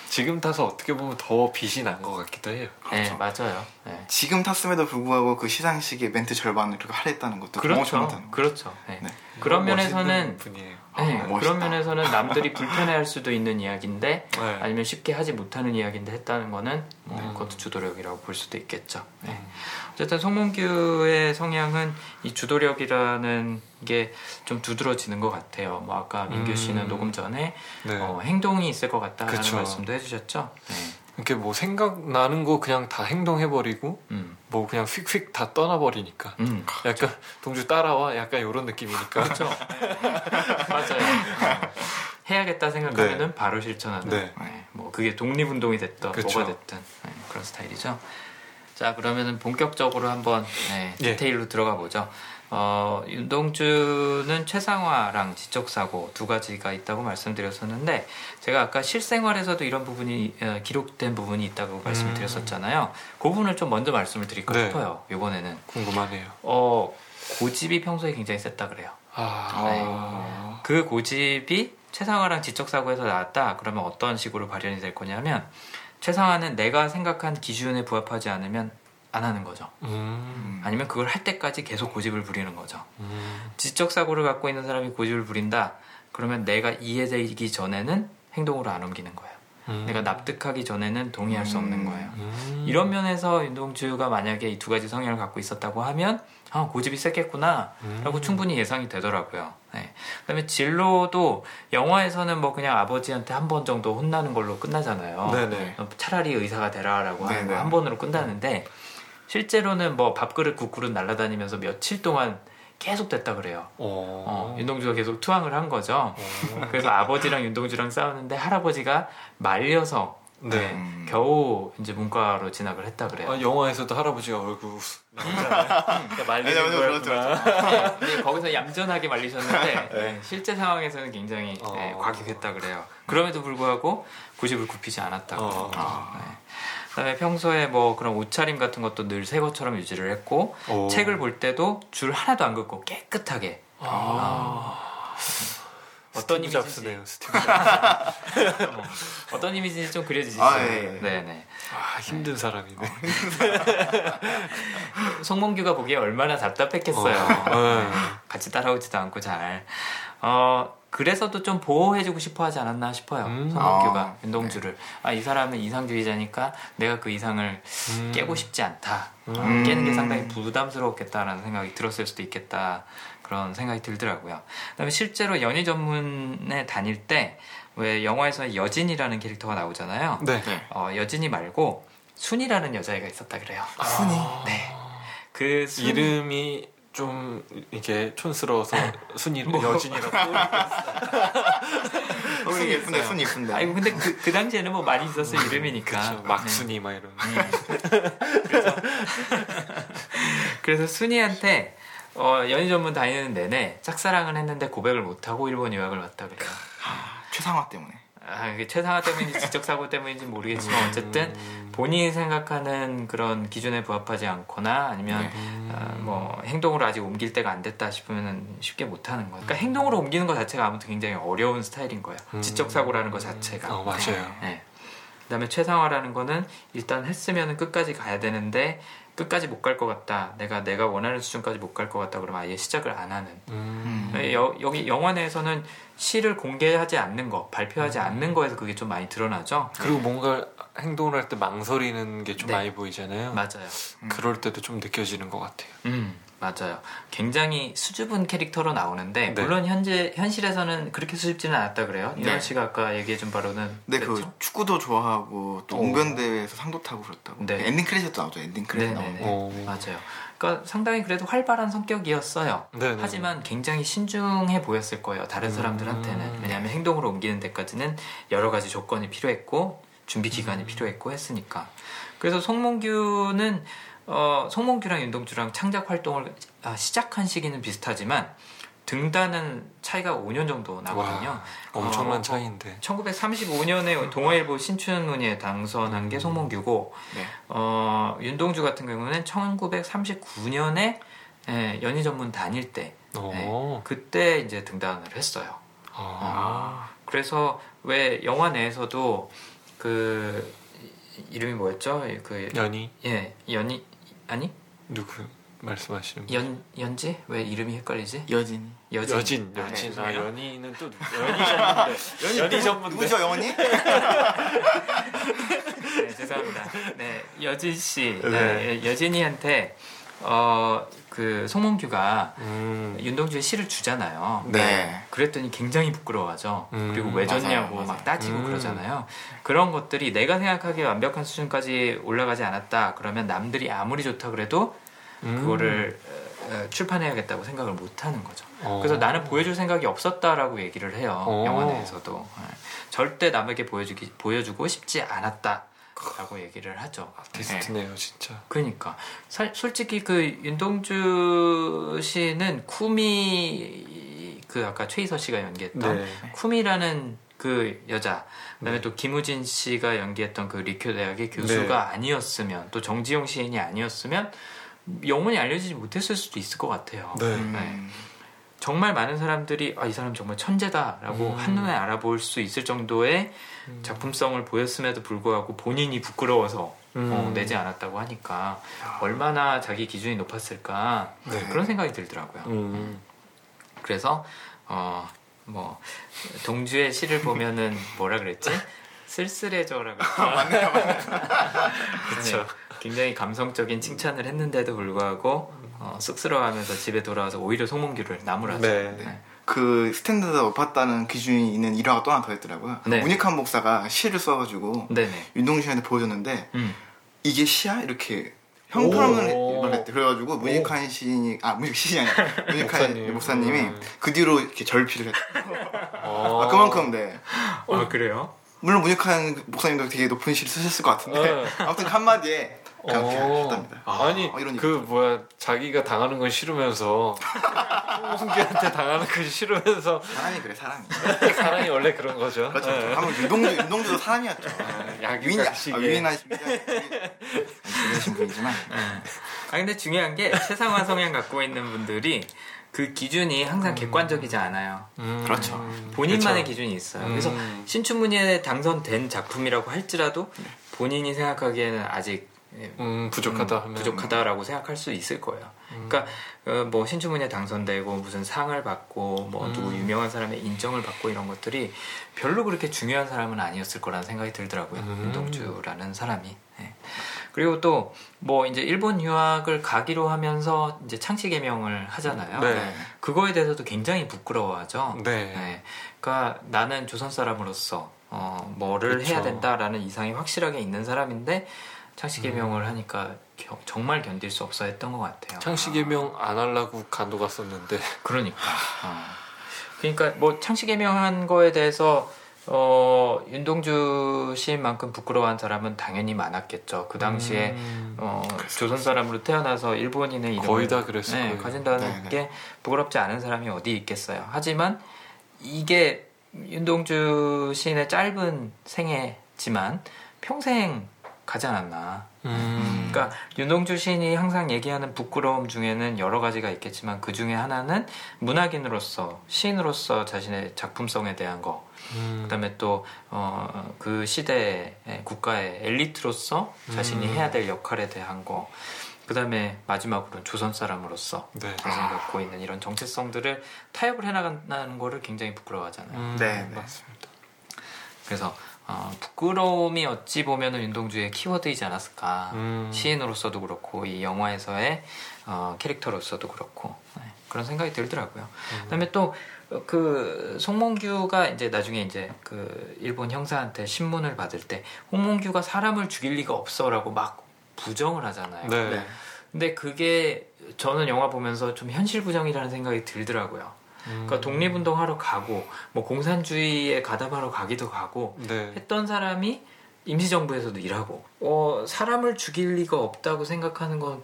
지금 타서 어떻게 보면 더 빛이 난 것 같기도 해요. 네 맞아요. 네. 지금 탔음에도 불구하고 그 시상식의 멘트 절반을 그렇게 할애했다는 것도 그렇죠. 그렇죠. 네. 네. 그런 면에서는 분이에요. 네, 아. 그런 면에서는 남들이 불편해할 수도 있는 이야기인데 네. 아니면 쉽게 하지 못하는 이야기인데 했다는 거는 뭐 음. 그것도 주도력이라고 볼 수도 있겠죠. 네. 음. 어쨌든 송문규의 성향은 이 주도력이라는 게 좀 두드러지는 것 같아요. 뭐 아까 민규 씨는 음. 녹음 전에 네. 어, 행동이 있을 것 같다라는 그쵸. 말씀도 해주셨죠. 네. 이렇게 뭐 생각나는 거 그냥 다 행동해버리고 음. 뭐 그냥 휙휙 다 떠나버리니까 음. 약간 동주 따라와 약간 이런 느낌이니까 그렇죠. 맞아요. 어, 해야겠다 생각하면은 바로 실천하는. 네. 네, 뭐 그게 독립운동이 됐든 그쵸. 뭐가 됐든 네, 그런 스타일이죠. 자 그러면은 본격적으로 한번 네, 예. 디테일로 들어가 보죠. 어, 윤동주는 최상화랑 지적사고 두 가지가 있다고 말씀드렸었는데 제가 아까 실생활에서도 이런 부분이 어, 기록된 부분이 있다고 음. 드렸었잖아요. 그 부분을 좀 먼저 말씀을 드릴까 네. 싶어요. 이번에는 궁금하네요. 어, 고집이 평소에 굉장히 셌다 그래요. 아, 그 고집이 최상화랑 지적사고에서 나왔다. 그러면 어떤 식으로 발현이 될 거냐면 최상화는 내가 생각한 기준에 부합하지 않으면 안 하는 거죠. 음, 아니면 그걸 할 때까지 계속 고집을 부리는 거죠. 음, 지적 사고를 갖고 있는 사람이 고집을 부린다. 그러면 내가 이해되기 전에는 행동으로 안 옮기는 거예요. 음. 내가 납득하기 전에는 동의할 수 없는 음. 거예요. 음. 이런 면에서 윤동주가 만약에 이 두 가지 성향을 갖고 있었다고 하면 아 고집이 셌겠구나 라고 음. 충분히 예상이 되더라고요. 네. 그다음에 진로도 영화에서는 뭐 그냥 아버지한테 한 번 정도 혼나는 걸로 끝나잖아요. 네네. 어, 차라리 의사가 되라라고. 거한 번으로 끝나는데 실제로는 뭐 밥그릇 국그릇 날아다니면서 며칠 동안 계속 됐다 그래요. 어. 어, 윤동주가 계속 투항을 한 거죠. 어. 그래서 아버지랑 윤동주랑 싸우는데 할아버지가 말려서 네. 네, 음. 겨우 이제 문과로 진학을 했다 그래요. 아, 영화에서도 할아버지가 얼굴 웃- 그러니까 네, 말리는 네, 그렇죠, 거였구나. 근데 거기서 얌전하게 말리셨는데 네, 실제 상황에서는 굉장히 어. 네, 과격했다 그래요. 그럼에도 불구하고 고집을 굽히지 않았다고. 어. 아. 네. 그다음에 평소에 뭐 그런 옷차림 같은 것도 늘 새 것처럼 유지를 했고 오. 책을 볼 때도 줄 하나도 안 긋고 깨끗하게 아. 어떤 스티브 이미지인지 잡스네요, 스티브 잡스. 어, 어떤 이미지인지 좀 그려지시죠? 아, 예, 예. 네네. 아, 힘든 사람이네. 송몽규가 보기에 얼마나 답답했겠어요. 어. 같이 따라오지도 않고 잘. 어, 그래서도 좀 보호해주고 싶어 하지 않았나 싶어요. 음. 송몽규가 아, 윤동주를. 아, 이 사람은 이상주의자니까 내가 그 이상을 음. 깨고 싶지 않다. 어, 음. 깨는 게 상당히 부담스러웠겠다라는 생각이 들었을 수도 있겠다. 그런 생각이 들더라고요. 그다음에 실제로 연희 전문에 다닐 때 왜 영화에서 여진이라는 캐릭터가 나오잖아요. 네. 네. 어, 여진이 말고 순이라는 여자애가 있었다 그래요. 순이. 네. 그 순... 이름이 좀 이게 촌스러워서 순이 뭐. 여진이라고. 순이 예쁜데 순이 예쁜데. 아이고 근데 그, 그 당시에는 뭐 많이 있었을 이름이니까. 그쵸, 네. 막순이 막 이런. 그래서 순이한테 어, 연희 전문 다니는 내내 짝사랑을 했는데 고백을 못하고 일본 유학을 왔다 그래요. 최상화 때문에. 아, 이게 최상화 때문인지 지적 사고 때문인지 모르겠지만 어쨌든 본인이 생각하는 그런 기준에 부합하지 않거나 아니면 네. 어, 뭐 행동으로 아직 옮길 때가 안 됐다 싶으면 쉽게 못하는 거예요. 그러니까 행동으로 옮기는 것 자체가 아무튼 굉장히 어려운 스타일인 거예요. 음. 지적 사고라는 것 자체가. 어, 맞아요. 네. 그다음에 최상화라는 거는 일단 했으면 끝까지 가야 되는데 끝까지 못 갈 것 같다. 내가 내가 원하는 수준까지 못 갈 것 같다. 그러면 아예 시작을 안 하는. 음. 네, 여, 여기 영화 내에서는 시를 공개하지 않는 거, 발표하지 음. 않는 거에서 그게 좀 많이 드러나죠. 그리고 뭔가 행동을 할 때 망설이는 게 좀 네. 많이 보이잖아요. 맞아요. 그럴 때도 좀 느껴지는 것 같아요. 음, 맞아요. 굉장히 수줍은 캐릭터로 나오는데 네. 물론 현재 현실에서는 그렇게 수줍지는 않았다 그래요. 네. 이현 씨가 아까 얘기해 준 바로는 근데 그 그랬죠? 축구도 좋아하고 또 오. 웅변 대회에서 상도 타고 그랬다고. 네. 엔딩 크레딧도 나오죠. 엔딩 크레딧 네네네. 나오는데. 어. 맞아요. 그러니까 상당히 그래도 활발한 성격이었어요. 네네. 하지만 굉장히 신중해 보였을 거예요. 다른 음. 사람들한테는. 왜냐하면 행동으로 옮기는 데까지는 여러 가지 조건이 필요했고 준비 기간이 필요했고 했으니까. 그래서 송몽규는 어, 송몽규랑 윤동주랑 창작 활동을 아, 시작한 시기는 비슷하지만 등단은 차이가 5년 정도 나거든요. 와, 엄청난 어, 차이인데. 1935년에 동아일보 신춘문예에 당선한 게 송몽규고 네. 어, 윤동주 같은 경우는 1939년에 예, 연희 전문 다닐 때 어. 그때 이제 등단을 했어요. 아. 그래서 왜 영화 내에서도 그 이- 이름이 뭐였죠? 그 연희. 예, 연희 아니 누구 말씀하시는 분? 연 연지 왜 이름이 헷갈리지? 여진. 여진. 여진, 아, 여진. 네, 아? 연희는 또 누구? 연희 전문대. 연희 전문대. 누구죠 영원히? 네, 죄송합니다. 네, 여진 씨, 네. 네, 여진이한테 어 그 송몽규가 음. 윤동주의 시를 주잖아요. 네. 그랬더니 굉장히 부끄러워하죠. 음, 그리고 왜 줬냐고 맞아요. 막 따지고 음. 그러잖아요. 그런 것들이 내가 생각하기에 완벽한 수준까지 올라가지 않았다. 그러면 남들이 아무리 좋다 그래도 음. 그거를 어, 어, 출판해야겠다고 생각을 못 하는 거죠. 어. 그래서 나는 보여줄 생각이 없었다라고 얘기를 해요. 어. 영화 내에서도. 예. 절대 남에게 보여주기, 보여주고 싶지 않았다 라고 얘기를 하죠. 예. 아티스트네요, 진짜. 그러니까 살- 솔직히 그 윤동주 씨는 쿠미 그 아까 최희서 씨가 연기했던 네. 쿠미라는 그 여자 그다음에 네. 또 김우진 씨가 연기했던 그 리쿄 대학의 교수가 네. 아니었으면 또 정지용 시인이 아니었으면 영원히 알려지지 못했을 수도 있을 것 같아요. 네. 음. 정말 많은 사람들이 아, 이 사람 정말 천재다라고 음. 한눈에 알아볼 수 있을 정도의 작품성을 보였음에도 불구하고 본인이 부끄러워서 음. 어, 내지 않았다고 하니까 얼마나 자기 기준이 높았을까 네. 그런 생각이 들더라고요. 음. 그래서 어 뭐 동주의 시를 보면은 뭐라 그랬지? 쓸쓸해져라 그랬죠. 맞네요, 맞네요. 그렇죠. 굉장히 감성적인 칭찬을 했는데도 불구하고 어, 쑥스러워하면서 집에 돌아와서 오히려 송몽규를 나무라죠. 네. 네. 그 스탠드가 높았다는 기준이 있는 일화가 또 하나 더 있더라고요. 네. 문익환 목사가 시를 써가지고 네네. 윤동주 씨한테 보여줬는데 음. 이게 시야? 이렇게 오. 말했대. 그래가지고 문익환 시인이 아 문익 시인이 아니라 문익환 목사님. 목사님이 음. 그 뒤로 이렇게 절필을 했대. 어. 아, 그만큼 네. 아 그래요? 물론 문익환 목사님도 되게 높은 시를 쓰셨을 것 같은데 네. 아무튼 그 한마디에 그렇게 어. 하셨답니다. 아 니 어, 이런 그 뭐야 자기가 당하는 건 싫으면서 홍기한테 당하는 건 싫으면서 사람이 그래 사람이. 사랑이 원래 그런 거죠. 그렇죠. 네. 한번 윤동주 윤동주도 사람이었죠. 유인 시기에. 아, 유인하신 유인하신 분이지만 아 근데 중요한 게 최상화 성향 갖고 있는 분들이 그 기준이 항상 객관적이지 않아요. 음. 그렇죠. 본인만의 그렇죠. 기준이 있어요. 음. 그래서 신춘문예에 당선된 작품이라고 할지라도 본인이 생각하기에는 아직 예, 음, 부족하다 음, 하면 부족하다라고 생각할 수 있을 거예요. 그러니까 어, 뭐 신춘문예 당선되고 무슨 상을 받고 뭐 음. 누구 유명한 사람의 인정을 받고 이런 것들이 별로 그렇게 중요한 사람은 아니었을 거라는 생각이 들더라고요. 음. 윤동주라는 사람이. 예. 그리고 또 뭐 이제 일본 유학을 가기로 하면서 이제 창씨 개명을 하잖아요. 네. 그거에 대해서도 굉장히 부끄러워하죠. 네. 네. 그러니까 나는 조선 사람으로서 어, 뭐를 그쵸. 해야 된다라는 이상이 확실하게 있는 사람인데 창씨 개명을 하니까 겨- 정말 견딜 수 없어 했던 것 같아요. 창씨 개명 안 하려고 간도 갔었는데 그러니까. 어. 그러니까 뭐 창씨 개명한 거에 대해서 어, 윤동주 시인만큼 부끄러워한 사람은 당연히 많았겠죠. 그 당시에 음. 어, 조선 사람으로 태어나서 일본인의 이름을 거의 다 그랬을 네, 거예요. 가진다는 네, 게 부끄럽지 않은 사람이 어디 있겠어요. 하지만 이게 윤동주 시인의 짧은 생애지만 평생 가지 않았나. 음. 그러니까 윤동주 시인이 항상 얘기하는 부끄러움 중에는 여러 가지가 있겠지만 그 중에 하나는 문학인으로서 시인으로서 자신의 작품성에 대한 거, 음. 그다음에 또 어, 그 시대의 국가의 엘리트로서 자신이 음. 해야 될 역할에 대한 거, 그다음에 마지막으로 조선 사람으로서 네. 자신이 갖고 있는 이런 정체성들을 타협을 해나간다는 거를 굉장히 부끄러워하잖아요. 음, 네, 네. 맞습니다. 그래서 어, 부끄러움이 어찌 보면은 윤동주의 키워드이지 않았을까. 음. 시인으로서도 그렇고 이 영화에서의 어, 캐릭터로서도 그렇고 네, 그런 생각이 들더라고요. 음. 그 다음에 또 그 송몽규가 이제 나중에 이제 그 일본 형사한테 신문을 받을 때 홍몽규가 사람을 죽일 리가 없어 라고 막 부정을 하잖아요. 네. 네. 근데 그게 저는 영화 보면서 좀 현실 부정이라는 생각이 들더라고요. 음. 그러니까 독립운동 하러 가고 뭐 공산주의에 가담하러 가기도 가고 네. 했던 사람이 임시정부에서도 일하고 어, 사람을 죽일 리가 없다고 생각하는 건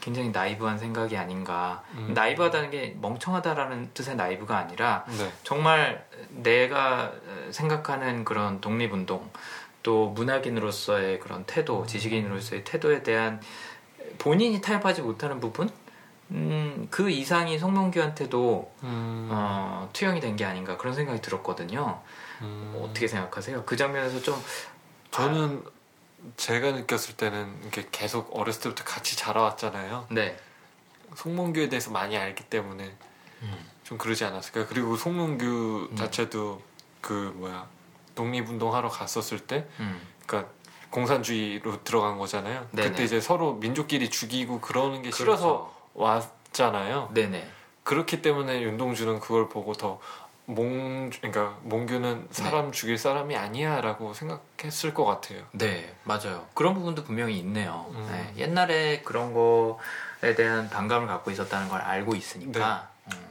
굉장히 나이브한 생각이 아닌가 음. 나이브하다는 게 멍청하다라는 뜻의 나이브가 아니라 네. 정말 내가 생각하는 그런 독립운동 또 문학인으로서의 그런 태도 지식인으로서의 태도에 대한 본인이 타협하지 못하는 부분 음, 그 이상이 송명규한테도 음. 어, 투영이 된 게 아닌가 그런 생각이 들었거든요. 음. 어떻게 생각하세요? 그 장면에서 좀 저는 제가 느꼈을 때는 이렇게 계속 어렸을 때부터 같이 자라왔잖아요. 네. 송몽규에 대해서 많이 알기 때문에 좀 그러지 않았을까. 그리고 송몽규 음. 자체도 그 뭐야 독립운동 하러 갔었을 때, 음. 그러니까 공산주의로 들어간 거잖아요. 네네. 그때 이제 서로 민족끼리 죽이고 그러는 게 그렇죠. 싫어서 왔잖아요. 네네. 그렇기 때문에 윤동주는 그걸 보고 더 몽, 그러니까 몽규는 사람 죽일 사람이 아니야라고 생각했을 것 같아요. 네, 맞아요. 그런 부분도 분명히 있네요. 음. 네, 옛날에 그런 거에 대한 반감을 갖고 있었다는 걸 알고 있으니까. 음.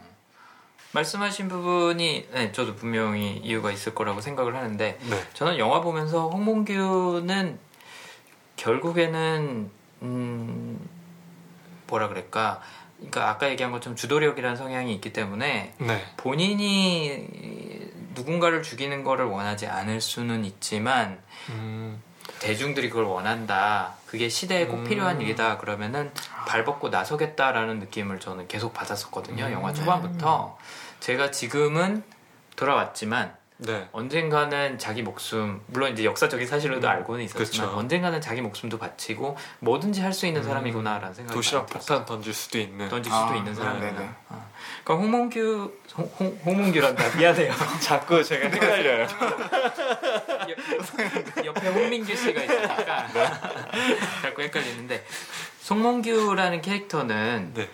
말씀하신 부분이, 네, 저도 분명히 이유가 있을 거라고 생각을 하는데, 네. 저는 영화 보면서 홍몽규는 결국에는, 음, 뭐라 그럴까. 그러니까 아까 얘기한 것처럼 주도력이라는 성향이 있기 때문에 네. 본인이 누군가를 죽이는 거를 원하지 않을 수는 있지만 음, 대중들이 그걸 원한다. 그게 시대에 꼭 음. 필요한 일이다. 그러면은 발벗고 나서겠다라는 느낌을 저는 계속 받았었거든요. 음. 영화 초반부터. 제가 지금은 돌아왔지만 네. 언젠가는 자기 목숨, 물론 이제 역사적인 사실로도 음. 알고는 있었지만 그쵸. 언젠가는 자기 목숨도 바치고 뭐든지 할 수 있는 사람이구나라는 생각이 도시락. 폭탄 던질 수도 있는. 던질 수도 아, 있는 사람이구나. 네네. 어. 그러니까 홍몽규, 홍, 홍, 홍몽규란다. 미안해요. 자꾸 제가 헷갈려요. 옆- 옆에 홍민규 씨가 있으니까 자꾸 헷갈리는데 송몽규라는 캐릭터는 네.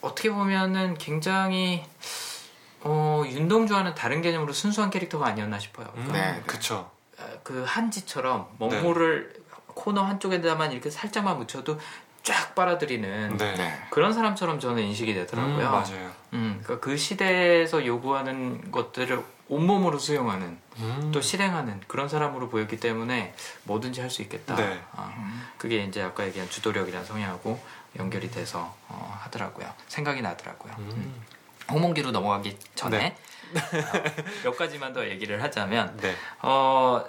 어떻게 보면은 굉장히 어, 윤동주와는 다른 개념으로 순수한 캐릭터가 아니었나 싶어요. 음, 네, 네. 그쵸. 어, 그 한지처럼 먹물을 코너 한쪽에다만 이렇게 살짝만 묻혀도 쫙 빨아들이는 네. 네. 그런 사람처럼 저는 인식이 음, 되더라고요. 맞아요. 음, 그러니까 그 시대에서 요구하는 것들을 온몸으로 수용하는 음, 또 실행하는 그런 사람으로 보였기 때문에 뭐든지 할 수 있겠다. 네. 어, 그게 이제 아까 얘기한 주도력이라는 성향하고 연결이 돼서 어, 하더라고요. 생각이 나더라고요. 음, 홍몽기로 넘어가기 전에 네. 어, 몇 가지만 더 얘기를 하자면 네. 어,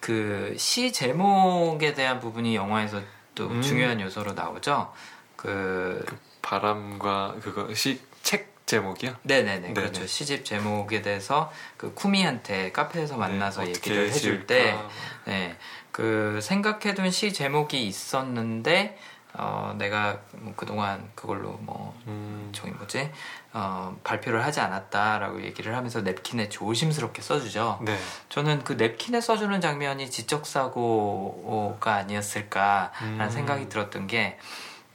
그 시 제목에 대한 부분이 영화에서 또 음. 중요한 요소로 나오죠. 그 바람과 그거 시 책 제목이요? 네네네 네네. 그렇죠 시집 제목에 대해서 그 쿠미한테 카페에서 만나서 네, 얘기를 해줄 지을까? 때 네, 그 생각해둔 시 제목이 있었는데 어, 내가 뭐 그동안 그걸로 뭐 음, 저기 뭐지 어, 발표를 하지 않았다라고 얘기를 하면서 냅킨에 조심스럽게 써주죠. 네. 저는 그 냅킨에 써주는 장면이 지적 사고가 아니었을까라는 음. 생각이 들었던 게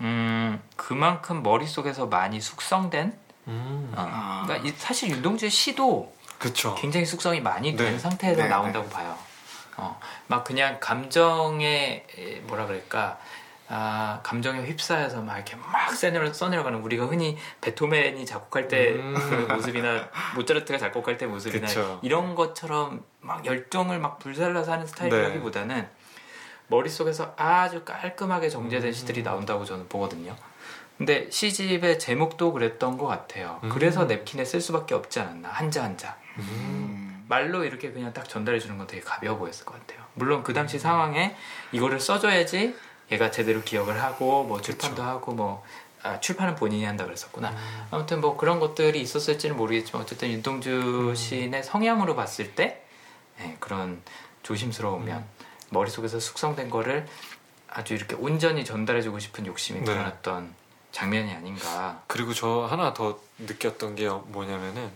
음, 그만큼 머릿속에서 많이 숙성된 음, 어, 아. 그러니까 이- 사실 윤동주의 시도 그쵸. 굉장히 숙성이 많이 된 네. 상태에서 네, 나온다고 봐요. 어, 막 그냥 감정에 에, 뭐라 그럴까 아, 감정에 휩싸여서 막 이렇게 막 써내려, 써내려가는 우리가 흔히 베토벤이 작곡할 때 음. 그 모습이나 모차르트가 작곡할 때 모습이나 그쵸. 이런 것처럼 막 열정을 막 불살라서 하는 스타일이라기보다는 머릿속에서 아주 깔끔하게 정제된 음. 시들이 나온다고 저는 보거든요. 근데 시집의 제목도 그랬던 것 같아요. 음. 그래서 냅킨에 쓸 수밖에 없지 않았나 한자 한자. 음. 말로 이렇게 그냥 딱 전달해 주는 건 되게 가벼워 보였을 것 같아요. 물론 그 당시 상황에 이거를 써줘야지 얘가 제대로 기억을 하고 뭐 출판도 하고 뭐 아, 출판은 본인이 한다 그랬었구나. 아무튼 뭐 그런 것들이 있었을지는 모르겠지만 어쨌든 윤동주 시인의 성향으로 봤을 때 네, 그런 조심스러우면 머릿속에서 숙성된 거를 아주 이렇게 온전히 전달해주고 싶은 욕심이 네. 드러났던 장면이 아닌가. 그리고 저 하나 더 느꼈던 게 뭐냐면은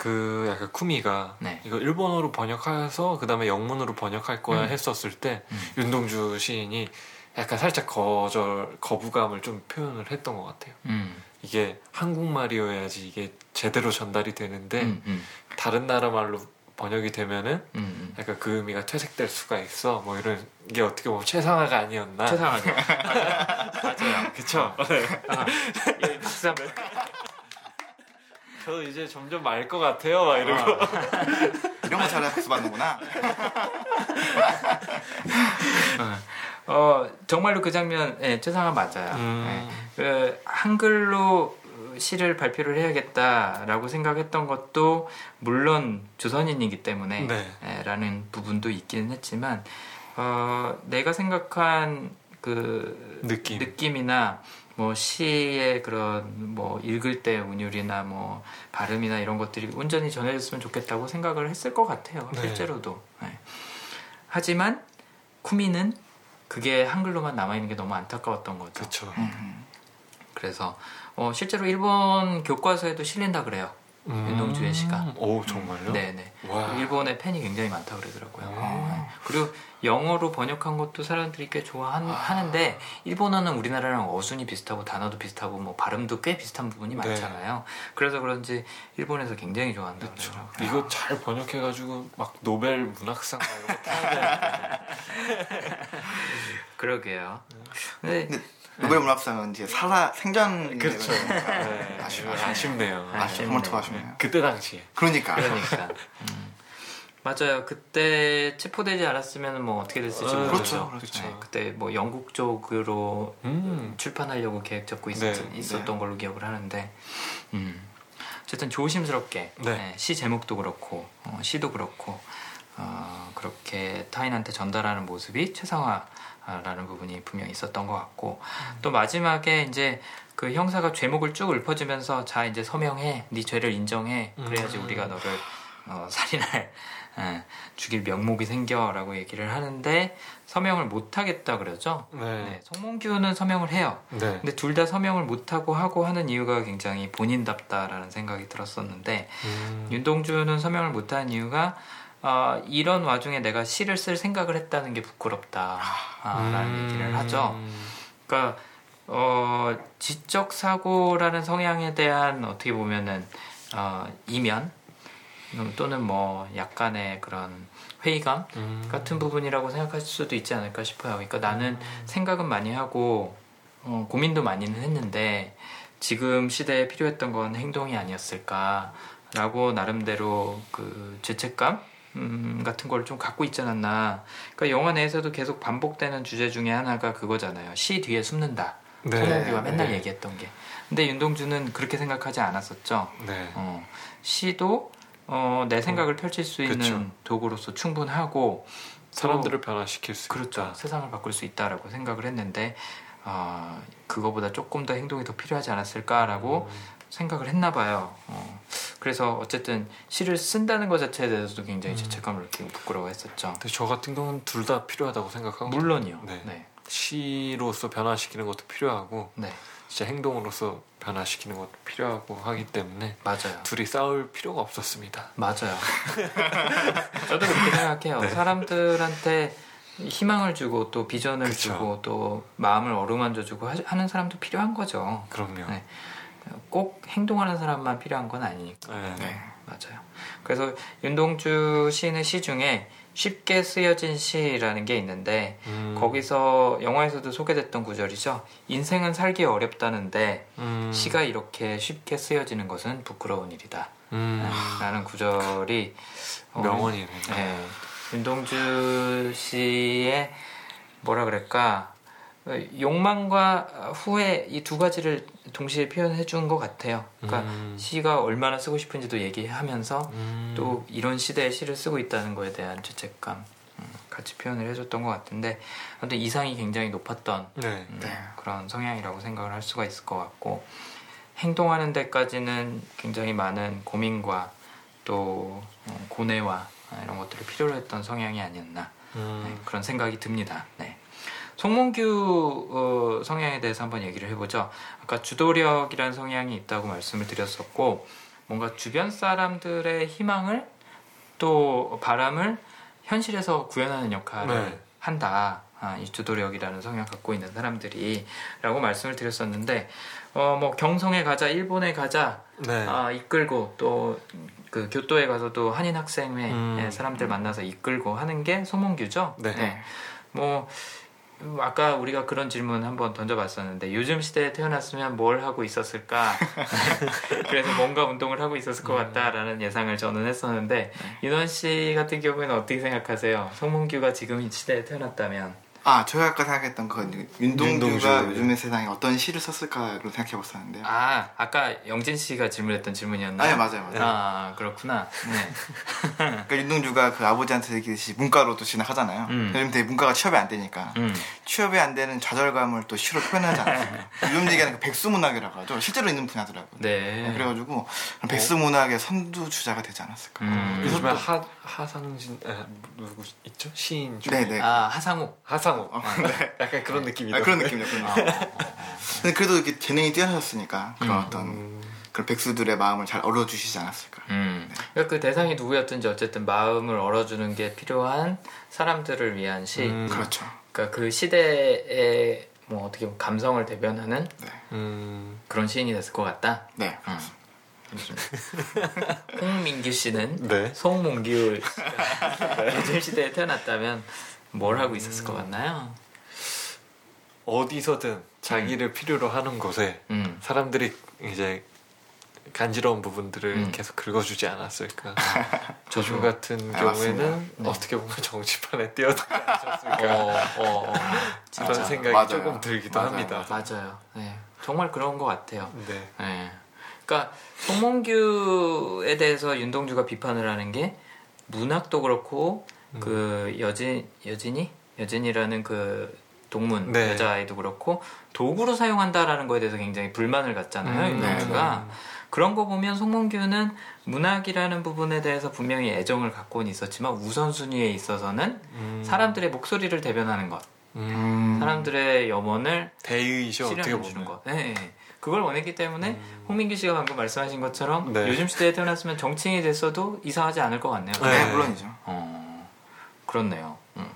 그 약간 쿠미가 네. 이거 일본어로 번역해서 그 다음에 영문으로 번역할 거야 음. 했었을 때 음. 윤동주 시인이 약간 살짝 거절 거부감을 좀 표현을 했던 것 같아요. 음, 이게 한국말이어야지 이게 제대로 전달이 되는데 음, 음, 다른 나라 말로 번역이 되면은 음, 음. 약간 그 의미가 퇴색될 수가 있어. 뭐 이런 게 어떻게 보면 최상화가 아니었나. 최상하죠. 맞아요. 그쵸. 아, 예, 박수 한 번. 저 이제 점점 말 것 같아요. 막 이러고. 이런 거 잘해 박수 받는구나. 어, 정말로 그 장면, 예, 최상화 맞아요. 음. 예. 그 한글로 시를 발표를 해야겠다라고 생각했던 것도 물론 조선인이기 때문에 네. 예, 라는 부분도 있기는 했지만 어, 내가 생각한 그 느낌. 느낌이나 뭐 시의 그런 뭐 읽을 때 운율이나 뭐 발음이나 이런 것들이 온전히 전해졌으면 좋겠다고 생각을 했을 것 같아요 네. 실제로도 예. 하지만 쿠미는 그게 한글로만 남아 있는 게 너무 안타까웠던 거죠. 그렇죠. 음. 그래서 어, 실제로 일본 교과서에도 실린다 그래요. 윤동주의 시가. 오 정말요? 네네. 와. 일본에 팬이 굉장히 많다 그러더라고요. 오. 네. 그리고 영어로 번역한 것도 사람들이 꽤 좋아하는데 일본어는 우리나라랑 어순이 비슷하고 단어도 비슷하고 뭐 발음도 꽤 비슷한 부분이 네. 많잖아요. 그래서 그런지 일본에서 굉장히 좋아한다 그렇죠. 그러더라고요. 이거 잘 번역해가지고 막 노벨 문학상 막 이런 거 타야 그러게요. 근데 근데 노벨 문학상은 이제 살아 생전 그렇죠. 네, 아쉬워. 아쉽네요. 아, 아쉽 정말 더 아쉽네요. 그때 당시에. 그러니까. 그러니까. 음. 맞아요. 그때 체포되지 않았으면 뭐 어떻게 됐을지 어, 모르죠. 그렇죠, 그렇죠. 네, 그때 뭐 영국 쪽으로 음. 출판하려고 계획 잡고 있었, 네, 있었던 걸로 기억을 하는데, 음. 어쨌든 조심스럽게 네. 네, 시 제목도 그렇고 어, 시도 그렇고 어, 그렇게 타인한테 전달하는 모습이 최상화 라는 부분이 분명히 있었던 것 같고 또 마지막에 이제 그 형사가 죄목을 쭉 읊어주면서 자 이제 서명해 네 죄를 인정해 그래야지 음. 우리가 너를 어, 살인할 예, 죽일 명목이 생겨라고 얘기를 하는데 서명을 못 하겠다 그러죠. 네. 네, 송몽규는 서명을 해요. 네. 근데 둘 다 서명을 못 하고 하고 하는 이유가 굉장히 본인답다라는 생각이 들었었는데 음. 윤동주는 서명을 못한 이유가 어, 이런 와중에 내가 시를 쓸 생각을 했다는 게 부끄럽다라는 음. 얘기를 하죠. 그러니까 어, 지적 사고라는 성향에 대한 어떻게 보면은 어, 이면 음, 또는 뭐 약간의 그런 회의감 음. 같은 부분이라고 생각할 수도 있지 않을까 싶어요. 그러니까 나는 생각은 많이 하고 어, 고민도 많이는 했는데 지금 시대에 필요했던 건 행동이 아니었을까라고 나름대로 그 죄책감 음, 같은 걸 좀 갖고 있지 않았나. 그러니까 영화 내에서도 계속 반복되는 주제 중에 하나가 그거잖아요. 시 뒤에 숨는다. 네. 송몽규가 맨날 네. 얘기했던 게. 근데 윤동주는 그렇게 생각하지 않았었죠. 네. 어, 시도 어, 내 생각을 펼칠 수 있는 그쵸. 도구로서 충분하고 사람들을 변화시킬 수 그렇죠. 있다. 세상을 바꿀 수 있다라고 생각을 했는데 어, 그거보다 조금 더 행동이 더 필요하지 않았을까라고 음. 생각을 했나 봐요. 어, 그래서 어쨌든 시를 쓴다는 것 자체에 대해서도 굉장히 음. 죄책감을 느끼고 부끄러워했었죠. 근데 저 같은 경우는 둘 다 필요하다고 생각하고 물론이요. 네. 네. 시로서 변화시키는 것도 필요하고 네. 진짜 행동으로서 변화시키는 것도 필요하고 하기 때문에 맞아요. 둘이 싸울 필요가 없었습니다. 맞아요. 저도 그렇게 생각해요. 네. 사람들한테 희망을 주고 또 비전을 그쵸. 주고 또 마음을 어루만져 주고 하- 하는 사람도 필요한 거죠. 그럼요. 네. 꼭 행동하는 사람만 필요한 건 아니니까. 네. 네. 맞아요. 그래서 윤동주 시인의 시 중에 쉽게 쓰여진 시라는 게 있는데 음. 거기서 영화에서도 소개됐던 구절이죠. 인생은 살기 어렵다는데 음. 시가 이렇게 쉽게 쓰여지는 것은 부끄러운 일이다. 음. 라는 구절이 어, 명언이네. 네, 윤동주 씨의 뭐라 그럴까 어, 욕망과 후회 이 두 가지를 동시에 표현해 준 것 같아요. 그러니까 음. 시가 얼마나 쓰고 싶은지도 얘기하면서 음. 또 이런 시대에 시를 쓰고 있다는 거에 대한 죄책감 음, 같이 표현을 해줬던 것 같은데 아무튼 이상이 굉장히 높았던 네. 음, 네. 그런 성향이라고 생각을 할 수가 있을 것 같고 행동하는 데까지는 굉장히 많은 고민과 또 어, 고뇌와 이런 것들을 필요로 했던 성향이 아니었나 음. 네, 그런 생각이 듭니다. 네. 송몽규 어, 성향에 대해서 한번 얘기를 해보죠. 아까 주도력이라는 성향이 있다고 말씀을 드렸었고 뭔가 주변 사람들의 희망을 또 바람을 현실에서 구현하는 역할을 네. 한다. 아, 이 주도력이라는 성향 갖고 있는 사람들이라고 말씀을 드렸었는데 어, 뭐 경성에 가자, 일본에 가자, 네. 아, 이끌고 또 그 교토에 가서도 한인 학생회 음. 의 사람들 만나서 이끌고 하는 게 송몽규죠. 네. 네. 뭐 음, 아까 우리가 그런 질문 한번 던져봤었는데 요즘 시대에 태어났으면 뭘 하고 있었을까? 그래서 뭔가 운동을 하고 있었을 것 같다라는 예상을 저는 했었는데 윤원 씨 같은 경우에는 어떻게 생각하세요? 송몽규가 지금 이 시대에 태어났다면 아 저희가 아까 생각했던 건 윤동주가 윤동주. 요즘의 세상에 어떤 시를 썼을까를 생각해 봤었는데요. 아 아까 영진 씨가 질문했던 질문이었나요? 아, 예, 맞아요, 맞아요. 아 그렇구나. 네. 그러니까 윤동주가 그 아버지한테 얘기했듯이 문과로도 진학하잖아요. 음. 요즘 되게 문과가 취업이 안 되니까 음. 취업이 안 되는 좌절감을 또 시로 표현하지 않았을까. 요즘 얘기하는 그 백수문학이라고 하죠. 실제로 있는 분야더라고요. 네. 그래가지고 백수문학의 선두주자가 되지 않았을까. 음. 요즘에 하 하상진 아, 누구 있죠? 시인 중에 네네. 아 하상욱. 하상욱. 어, 네. 약간 그런 느낌이다. 아, 그런 느낌이요. 그런 아, 느낌. 근데 그래도 이렇게 재능이 뛰어나셨으니까 그런 음. 어떤 그런 백수들의 마음을 잘 얻어주시지 않았을까. 음. 그러니까 그 대상이 누구였든지 어쨌든 마음을 얼어주는 게 필요한 사람들을 위한 시. 음. 그렇죠. 그러니까 그 시대의 뭐 어떻게 보면 감성을 대변하는 네. 음, 그런 시인이 됐을 것 같다. 네. 음. 홍민규 씨는 네. 송몽규 씨가 요즘 시대에 태어났다면 뭘 하고 있었을 것 같나요? 어디서든 자기를 필요로 하는 곳에 음. 사람들이 이제 간지러운 부분들을 음. 계속 긁어주지 않았을까. 저도 조주 같은 아, 경우에는. 네. 어떻게 보면 정치판에 뛰어들지 않았을까. 어, 어, 어. 그런 진짜. 생각이 맞아요. 조금 들기도 맞아요. 합니다. 맞아요. 네. 정말 그런 것 같아요. 네. 네. 그러니까 송몽규에 대해서 윤동주가 비판을 하는 게 문학도 그렇고 음. 그 여진 여진이 여진이라는 그 동문 네. 여자아이도 그렇고 도구로 사용한다라는 거에 대해서 굉장히 불만을 갖잖아요 음, 윤동주가 네. 그런 거 보면 송몽규는 문학이라는 부분에 대해서 분명히 애정을 갖고는 있었지만 우선순위에 있어서는 음. 사람들의 목소리를 대변하는 것 음. 사람들의 염원을 대의죠 어떻게 보면. 것. 네, 네. 그걸 원했기 때문에 홍민규 씨가 방금 말씀하신 것처럼 네. 요즘 시대에 태어났으면 정치인이 됐어도 이상하지 않을 것 같네요. 네, 네. 물론이죠. 어, 그렇네요. 음.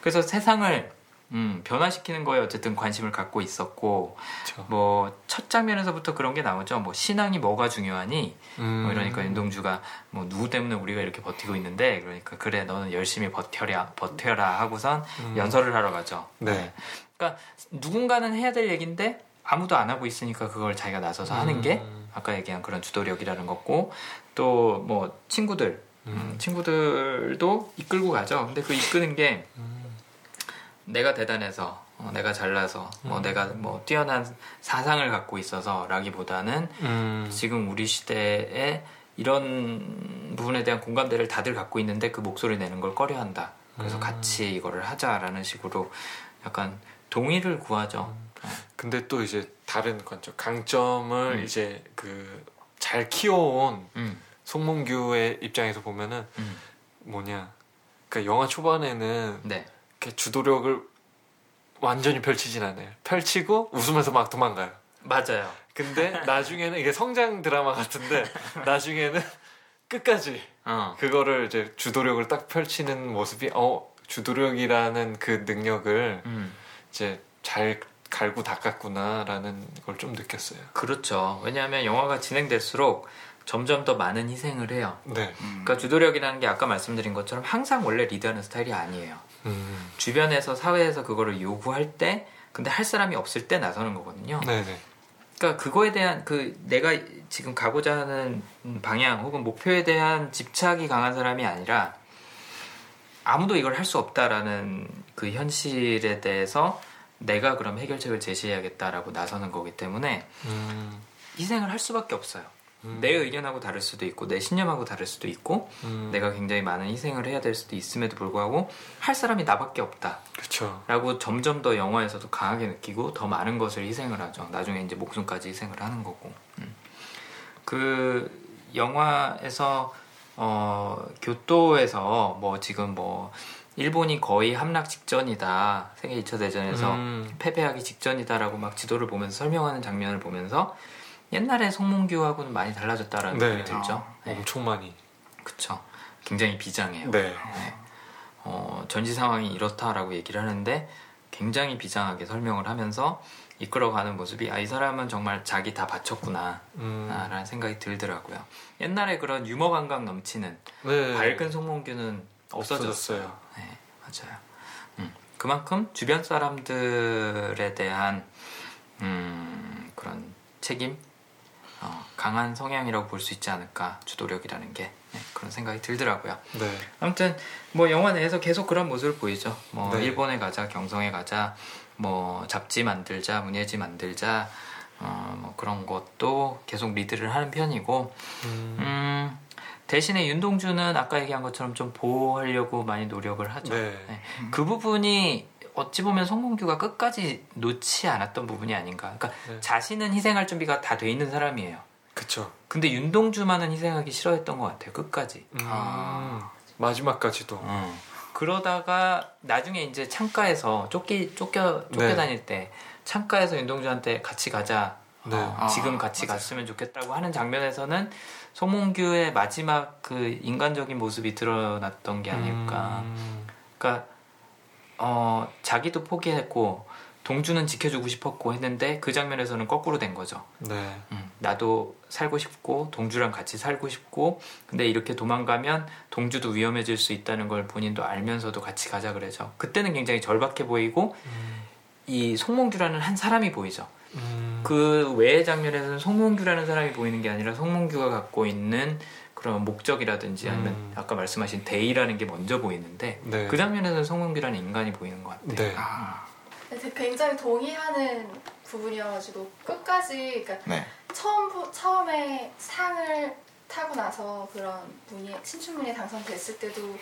그래서 세상을 음, 변화시키는 거에 어쨌든 관심을 갖고 있었고 그렇죠. 뭐첫 장면에서부터 그런 게 나오죠. 뭐 신앙이 뭐가 중요하니? 음. 뭐 이러니까 윤동주가 뭐 누구 때문에 우리가 이렇게 버티고 있는데 그러니까 그래 너는 열심히 버텨라 버텨라 하고선 음. 연설을 하러 가죠. 네. 그러니까 누군가는 해야 될 얘기인데 아무도 안 하고 있으니까 그걸 자기가 나서서 하는 게 음. 아까 얘기한 그런 주도력이라는 거고 또 뭐 친구들 음, 친구들도 이끌고 가죠. 근데 그 이끄는 게 음. 내가 대단해서 어, 내가 잘나서 뭐 음. 내가 뭐 뛰어난 사상을 갖고 있어서라기보다는 음. 지금 우리 시대에 이런 부분에 대한 공감대를 다들 갖고 있는데 그 목소리 내는 걸 꺼려한다. 그래서 음. 같이 이거를 하자라는 식으로 약간 동의를 구하죠. 근데 또 이제 다른 관점 강점을 음. 이제 그 잘 키워온 음, 송몽규의 입장에서 보면은 음, 뭐냐 그러니까 영화 초반에는 네, 이렇게 주도력을 완전히 펼치진 않아요. 펼치고 웃으면서 막 도망가요. 맞아요. 근데 나중에는 이게 성장 드라마 같은데 나중에는 끝까지 어, 그거를 이제 주도력을 딱 펼치는 모습이 어 주도력이라는 그 능력을 음, 이제 잘 갈고 닦았구나라는 걸 좀 느꼈어요. 그렇죠. 왜냐하면 영화가 진행될수록 점점 더 많은 희생을 해요. 네. 그러니까 주도력이라는 게 아까 말씀드린 것처럼 항상 원래 리드하는 스타일이 아니에요. 음. 주변에서 사회에서 그거를 요구할 때, 근데 할 사람이 없을 때 나서는 거거든요. 네네. 그러니까 그거에 대한 그 내가 지금 가고자 하는 방향 혹은 목표에 대한 집착이 강한 사람이 아니라 아무도 이걸 할 수 없다라는 그 현실에 대해서 내가 그럼 해결책을 제시해야겠다라고 나서는 거기 때문에 음. 희생을 할 수밖에 없어요. 음. 내 의견하고 다를 수도 있고 내 신념하고 다를 수도 있고 음. 내가 굉장히 많은 희생을 해야 될 수도 있음에도 불구하고 할 사람이 나밖에 없다. 그쵸. 라고 점점 더 영화에서도 강하게 느끼고 더 많은 것을 희생을 하죠. 나중에 이제 목숨까지 희생을 하는 거고. 음. 그 영화에서 어, 교토에서 뭐 지금 뭐 일본이 거의 함락 직전이다. 세계 2차 대전에서 음. 패배하기 직전이다라고 막 지도를 보면서 설명하는 장면을 보면서 옛날에 송몽규하고는 많이 달라졌다라는 네. 느낌이 들죠. 네. 엄청 많이. 그쵸. 굉장히 비장해요. 네. 네. 어, 전시 상황이 이렇다라고 얘기를 하는데 굉장히 비장하게 설명을 하면서 이끌어가는 모습이 아 이 사람은 정말 자기 다 바쳤구나 음. 아, 라는 생각이 들더라고요 옛날에 그런 유머 감각 넘치는 네. 밝은 송몽규는 없어졌어요. 네, 맞아요 음, 그만큼 주변 사람들에 대한 음, 그런 책임 어, 강한 성향이라고 볼 수 있지 않을까 주도력이라는 게 네, 그런 생각이 들더라고요. 네. 아무튼 뭐 영화 내에서 계속 그런 모습을 보이죠. 뭐 네. 일본에 가자, 경성에 가자, 뭐 잡지 만들자, 문예지 만들자, 어, 뭐 그런 것도 계속 리드를 하는 편이고, 음, 음, 대신에 윤동주는 아까 얘기한 것처럼 좀 보호하려고 많이 노력을 하죠. 네. 네. 그 부분이 어찌 보면 송몽규가 끝까지 놓지 않았던 부분이 아닌가. 그러니까 네. 자신은 희생할 준비가 다 돼 있는 사람이에요. 그쵸. 근데 윤동주만은 희생하기 싫어했던 것 같아요. 끝까지. 음, 아. 마지막까지도. 어. 그러다가 나중에 이제 창가에서 쫓기 쫓겨 네. 쫓겨 다닐 때 창가에서 윤동주한테 같이 가자. 네. 어, 아, 지금 같이 맞아요. 갔으면 좋겠다고 하는 장면에서는 송몽규의 마지막 그 인간적인 모습이 드러났던 게 아닐까. 음, 그러니까 어, 자기도 포기했고 동주는 지켜주고 싶었고 했는데 그 장면에서는 거꾸로 된 거죠. 네. 음, 나도 살고 싶고 동주랑 같이 살고 싶고 근데 이렇게 도망가면 동주도 위험해질 수 있다는 걸 본인도 알면서도 같이 가자 그래죠. 그때는 굉장히 절박해 보이고 음, 이 송몽규라는 한 사람이 보이죠. 음, 그 외의 장면에서는 송몽규라는 사람이 보이는 게 아니라 송몽규가 갖고 있는 그런 목적이라든지 아니면 음. 아까 말씀하신 대의라는 게 먼저 보이는데 네. 그 장면에서는 송몽규라는 인간이 보이는 것 같아요. 네. 아, 근데 굉장히 동의하는 부분이어가지고 끝까지 그러니까 네. 처음 처음에 상을 타고 나서 그런 문예 신춘문예 당선됐을 때도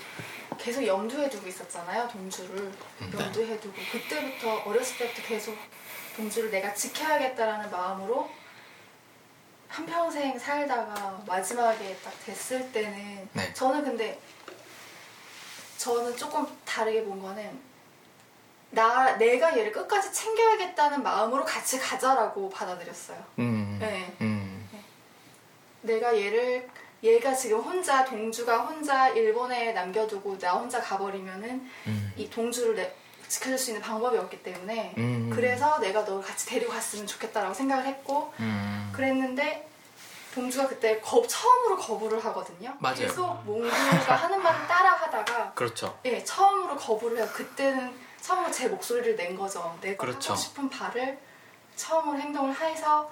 계속 염두에 두고 있었잖아요 동주를 염두에 두고 그때부터 어렸을 때부터 계속 동주를 내가 지켜야겠다라는 마음으로 한 평생 살다가 마지막에 딱 됐을 때는 네. 저는 근데 저는 조금 다르게 본 거는 나 내가 얘를 끝까지 챙겨야겠다는 마음으로 같이 가자라고 받아들였어요. 음, 네. 음, 내가 얘를 얘가 지금 혼자 동주가 혼자 일본에 남겨두고 나 혼자 가버리면은 음, 이 동주를 내, 지켜줄 수 있는 방법이 없기 때문에 음. 그래서 내가 너를 같이 데리고 갔으면 좋겠다라고 생각을 했고 음. 그랬는데 동주가 그때 거, 처음으로 거부를 하거든요. 맞아요. 계속 몽규가 하는 말을 따라하다가 그렇죠. 예 처음으로 거부를 해요. 그때는 처음으로 제 목소리를 낸 거죠. 내가 그렇죠. 하고 싶은 바를 처음으로 행동을 해서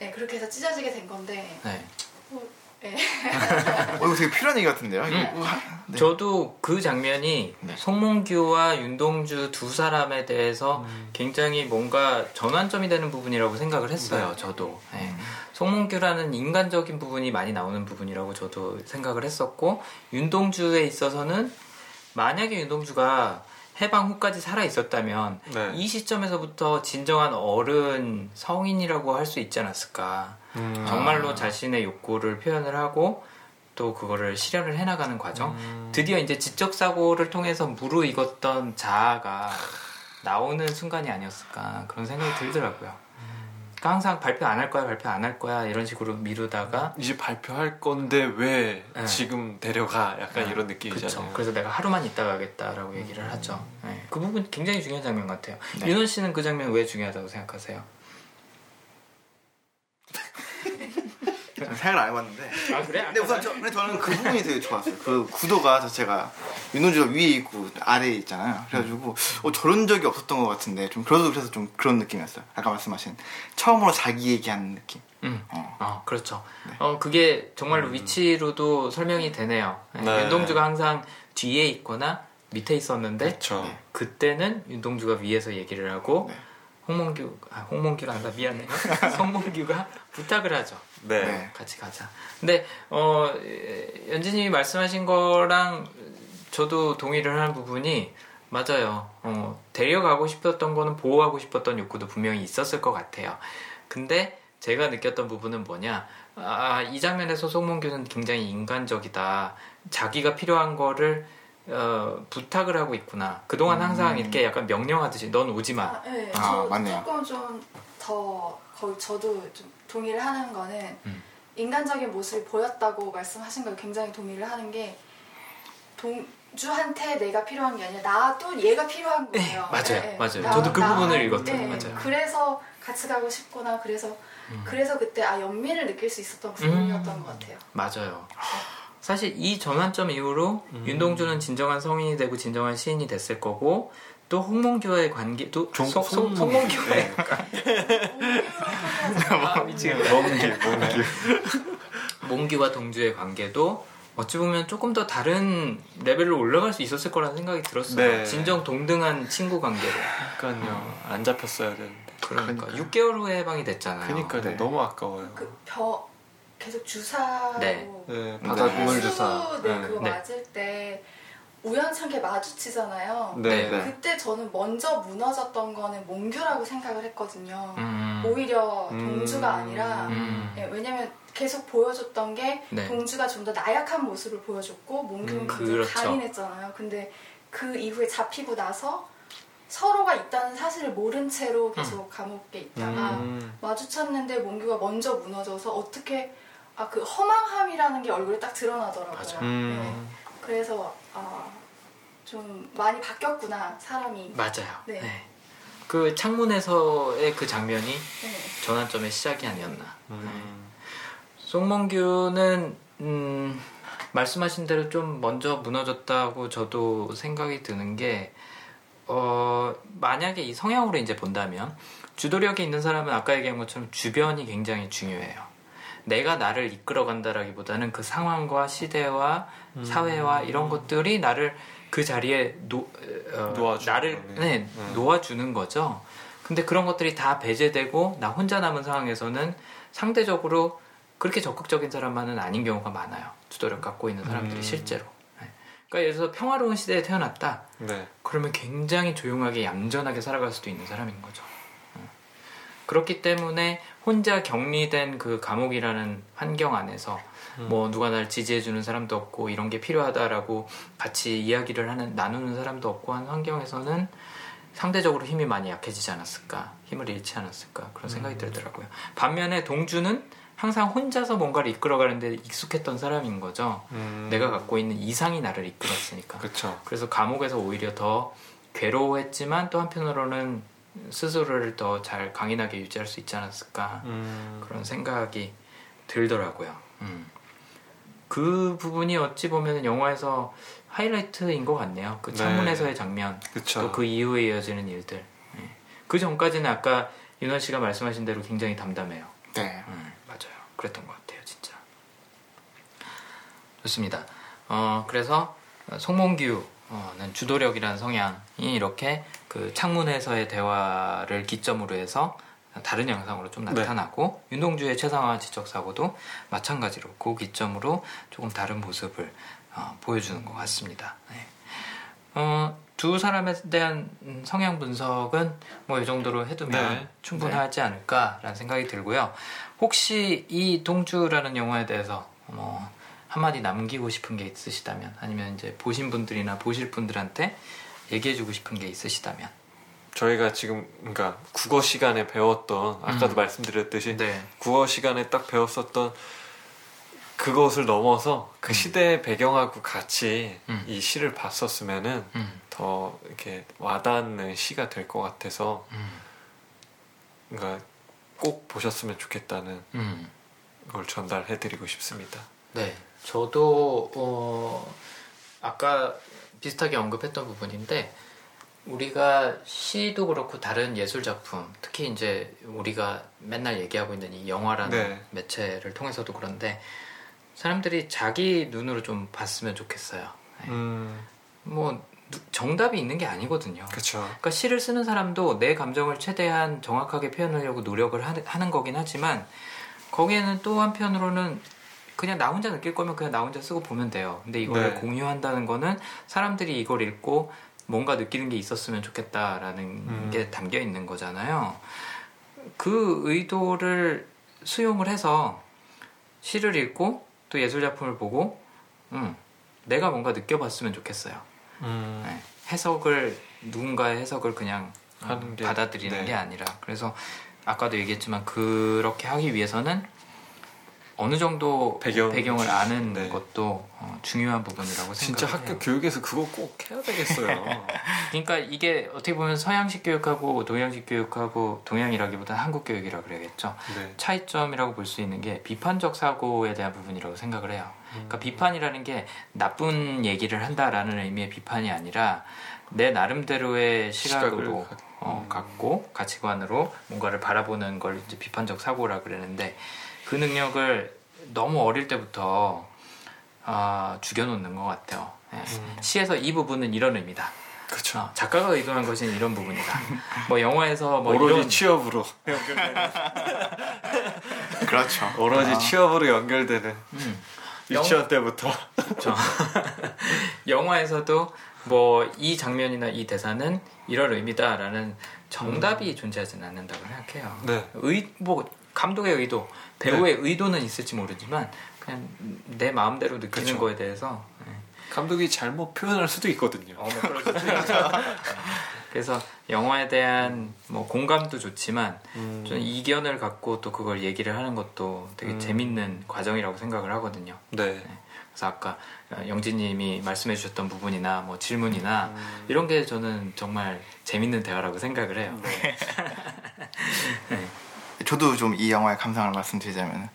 예 그렇게 해서 찢어지게 된 건데 네. 뭐, 예. 어, 이거 되게 필요한 얘기 같은데요? 이거, 음. 우와, 네. 저도 그 장면이 네. 송몽규와 윤동주 두 사람에 대해서 음. 굉장히 뭔가 전환점이 되는 부분이라고 생각을 했어요. 네. 저도. 네. 음. 송몽규라는 인간적인 부분이 많이 나오는 부분이라고 저도 생각을 했었고 윤동주에 있어서는 만약에 윤동주가 해방 후까지 살아 있었다면 네. 이 시점에서부터 진정한 어른 성인이라고 할 수 있지 않았을까. 음, 정말로 자신의 욕구를 표현을 하고 또 그거를 실현을 해나가는 과정. 음, 드디어 이제 지적 사고를 통해서 무르익었던 자아가 나오는 순간이 아니었을까 그런 생각이 들더라고요. 그러니까 항상 발표 안 할 거야, 발표 안 할 거야 이런 식으로 미루다가 이제 발표할 건데 왜 네. 지금 데려가 약간 네, 이런. 느낌이잖아요. 그래서 내가 하루만 있다 가겠다라고 얘기를 하죠. 네. 그 부분 굉장히 중요한 장면 같아요. 네. 윤원 씨는 그 장면 왜 중요하다고 생각하세요? 저는 생각을 안 해봤는데. 아 그래? 근데 우선 저, 근데 저는 그 부분이 되게 좋았어요. 그 구도가 자체가 윤호주가 위에 있고 아래에 있잖아요. 그래가지고 어, 저런 적이 없었던 것 같은데 좀 그래도 그래서 좀 그런 느낌이었어요. 아까 말씀하신 처음으로 자기 얘기하는 느낌. 음. 어. 어, 그렇죠. 네. 어, 그게 정말로 위치로도 설명이 되네요. 네, 네. 윤동주가 항상 뒤에 있거나 밑에 있었는데 그렇죠. 네. 그때는 윤동주가 위에서 얘기를 하고 네. 홍몽규, 아, 홍몽규가 아니라 미안해요. 송몽규가 부탁을 하죠. 네. 네. 같이 가자. 근데 어, 에, 연진님이 말씀하신 거랑 저도 동의를 하는 부분이 맞아요. 어, 데려가고 싶었던 거는 보호하고 싶었던 욕구도 분명히 있었을 것 같아요. 근데 제가 느꼈던 부분은 뭐냐? 아, 이 장면에서 송몽규는 굉장히 인간적이다. 자기가 필요한 거를 어, 부탁을 하고 있구나. 그동안 항상 음. 이렇게 약간 명령하듯이 넌 오지 마. 아, 네. 아, 저 맞네요. 조금 좀 더 거의 저도 좀 동의를 하는 거는 음. 인간적인 모습이 보였다고 말씀하신 걸 굉장히 동의를 하는 게 동주한테 내가 필요한 게 아니라 나도 얘가 필요한 네, 거예요. 맞아요. 맞아요. 저도 그 부분을 읽었어요. 맞아요. 그래서 같이 가고 싶구나. 그래서 음. 그래서 그때 아 연민을 느낄 수 있었던 부분이었던 것 같아요. 맞아요. 사실 이 전환점 이후로 음. 윤동주는 진정한 성인이 되고 진정한 시인이 됐을 거고 또 홍몽규와의 관계도 종- 송- 송- 송몽- 송몽규와의 미치겠네. 몽기 몽기. 몽규와 동주의 관계도 어찌 보면 조금 더 다른 레벨로 올라갈 수 있었을 거라는 생각이 들었어요. 네. 진정 동등한 친구 관계로. 그러니까요. 안 잡혔어야 되는데. 그러니까 6개월 후에 해방이 됐잖아요. 그러니까요. 네. 너무 아까워요. 그 벼 계속 주사로 네. 네, 그 바다 네. 해수, 주사. 네, 네. 그거 네. 맞을 때 우연찮게 마주치잖아요. 네. 네. 그때 저는 먼저 무너졌던 거는 몽규라고 생각을 했거든요. 음. 오히려 음. 동주가 아니라 음. 예, 왜냐면 계속 보여줬던 게 네. 동주가 좀 더 나약한 모습을 보여줬고 몽규는 음, 굉장히 그렇죠. 강인했잖아요. 근데 그 이후에 잡히고 나서 서로가 있다는 사실을 모른 채로 계속 감옥에 있다가 음. 마주쳤는데 몽규가 먼저 무너져서 어떻게 아 그 허망함이라는 게 얼굴에 딱 드러나더라고요. 네. 음. 그래서 아, 좀 많이 바뀌었구나 사람이. 맞아요. 네. 네. 그 창문에서의 그 장면이 네. 전환점의 시작이 아니었나. 음. 송몽규는 음, 말씀하신 대로 좀 먼저 무너졌다고 저도 생각이 드는 게 어, 만약에 이 성향으로 이제 본다면 주도력이 있는 사람은 아까 얘기한 것처럼 주변이 굉장히 중요해요. 내가 나를 이끌어간다라기보다는 그 상황과 시대와 음. 사회와 이런 것들이 나를 그 자리에 놓, 어, 놓아주는 나를. 네, 네. 놓아주는 거죠. 근데 그런 것들이 다 배제되고 나 혼자 남은 상황에서는 상대적으로 그렇게 적극적인 사람만은 아닌 경우가 많아요. 주도력 갖고 있는 사람들이 음. 실제로. 네. 그러니까 예를 들어서 평화로운 시대에 태어났다. 네. 그러면 굉장히 조용하게 얌전하게 살아갈 수도 있는 사람인 거죠. 음. 그렇기 때문에 혼자 격리된 그 감옥이라는 환경 안에서 음. 뭐 누가 날 지지해주는 사람도 없고 이런 게 필요하다라고 같이 이야기를 하는 나누는 사람도 없고 한 환경에서는 상대적으로 힘이 많이 약해지지 않았을까 힘을 잃지 않았을까 그런 생각이 들더라고요. 반면에 동주는 항상 혼자서 뭔가를 이끌어가는데 익숙했던 사람인 거죠. 음. 내가 갖고 있는 이상이 나를 이끌었으니까. 그쵸. 그래서 감옥에서 오히려 더 괴로워했지만 또 한편으로는 스스로를 더 잘 강인하게 유지할 수 있지 않았을까 음. 그런 생각이 들더라고요. 음. 그 부분이 어찌 보면 영화에서 하이라이트인 것 같네요. 그 네. 창문에서의 장면, 그쵸. 또그 이후에 이어지는 일들. 예. 그 전까지는 아까 윤원 씨가 말씀하신 대로 굉장히 담담해요. 네. 음, 맞아요. 그랬던 것 같아요, 진짜. 좋습니다. 어, 그래서 송몽규 는 주도력이라는 성향이 이렇게 그 창문에서의 대화를 기점으로 해서 다른 양상으로 좀 네. 나타나고 윤동주의 최상화 지적 사고도 마찬가지로 그 기점으로 조금 다른 모습을 어, 보여주는 것 같습니다. 네. 어, 두 사람에 대한 음, 성향 분석은 뭐 이 정도로 해두면 네. 충분하지 않을까라는 생각이 들고요. 혹시 이 동주라는 영화에 대해서 뭐 한마디 남기고 싶은 게 있으시다면 아니면 이제 보신 분들이나 보실 분들한테 얘기해주고 싶은 게 있으시다면 저희가 지금 그러니까 국어 시간에 배웠던 아까도 음. 말씀드렸듯이 네. 국어 시간에 딱 배웠었던 그것을 넘어서 그 시대의 배경하고 같이 음. 이 시를 봤었으면은 음, 더 이렇게 와닿는 시가 될 것 같아서 음, 그러니까 꼭 보셨으면 좋겠다는 음. 걸 전달해드리고 싶습니다. 네, 저도 어, 아까 비슷하게 언급했던 부분인데 우리가 시도 그렇고 다른 예술 작품, 특히 이제 우리가 맨날 얘기하고 있는 이 영화라는 네. 매체를 통해서도 그런데 사람들이 자기 눈으로 좀 봤으면 좋겠어요. 네. 음, 뭐 누- 정답이 있는 게 아니거든요. 그렇죠. 그러니까 시를 쓰는 사람도 내 감정을 최대한 정확하게 표현하려고 노력을 하- 하는 거긴 하지만 거기에는 또 한편으로는 그냥 나 혼자 느낄 거면 그냥 나 혼자 쓰고 보면 돼요. 근데 이걸 네. 공유한다는 거는 사람들이 이걸 읽고 뭔가 느끼는 게 있었으면 좋겠다라는 음. 게 담겨 있는 거잖아요. 그 의도를 수용을 해서 시를 읽고 또 예술 작품을 보고 음, 내가 뭔가 느껴봤으면 좋겠어요. 음, 네. 해석을 누군가의 해석을 그냥 게- 받아들이는 네. 게 아니라 그래서 아까도 얘기했지만 그렇게 하기 위해서는 어느 정도 배경- 배경을 아는 네. 것도 어, 중요한 부분이라고 진짜 생각해요. 학교 교육에서 그거 꼭 해야 되겠어요. 그러니까 이게 어떻게 보면 서양식 교육하고 동양식 교육하고 동양이라기보다 한국 교육이라 그래야겠죠. 네. 차이점이라고 볼 수 있는 게 비판적 사고에 대한 부분이라고 생각을 해요. 음. 그러니까 비판이라는 게 나쁜 얘기를 한다라는 의미의 비판이 아니라 내 나름대로의 시각으로 시각을 어, 갖고 가치관으로 뭔가를 바라보는 걸 이제 비판적 사고라 그러는데 그 능력을 너무 어릴 때부터 아, 죽여놓는 것 같아요. 예. 시에서 이 부분은 이런 의미다. 그렇죠. 어, 작가가 의도한 것은 이런 부분이다. 뭐 영화에서 뭐 오로지 이런 취업으로 그렇죠. 오로지 아. 취업으로 연결되는 음. 유치원 때부터 그렇죠. 영화에서도 뭐 이 장면이나 이 대사는 이런 의미다라는 정답이 존재하지는 않는다고 생각해요. 네. 의, 뭐 감독의 의도, 배우의 의도는 있을지 모르지만 그냥 내 마음대로 느끼는 그쵸. 거에 대해서 예. 감독이 잘못 표현할 수도 있거든요. 어, 뭐 그럴 수도 있죠. 그래서 영화에 대한 뭐 공감도 좋지만 음. 좀 이견을 갖고 또 그걸 얘기를 하는 것도 되게 음. 재밌는 과정이라고 생각을 하거든요. 네. 그래서 아까 영진님이 말씀해주셨던 부분이나 뭐 질문이나 음. 이런 게 저는 정말 재밌는 대화라고 생각을 해요. 저도 좀 이 영화의 감상을 말씀드리자면,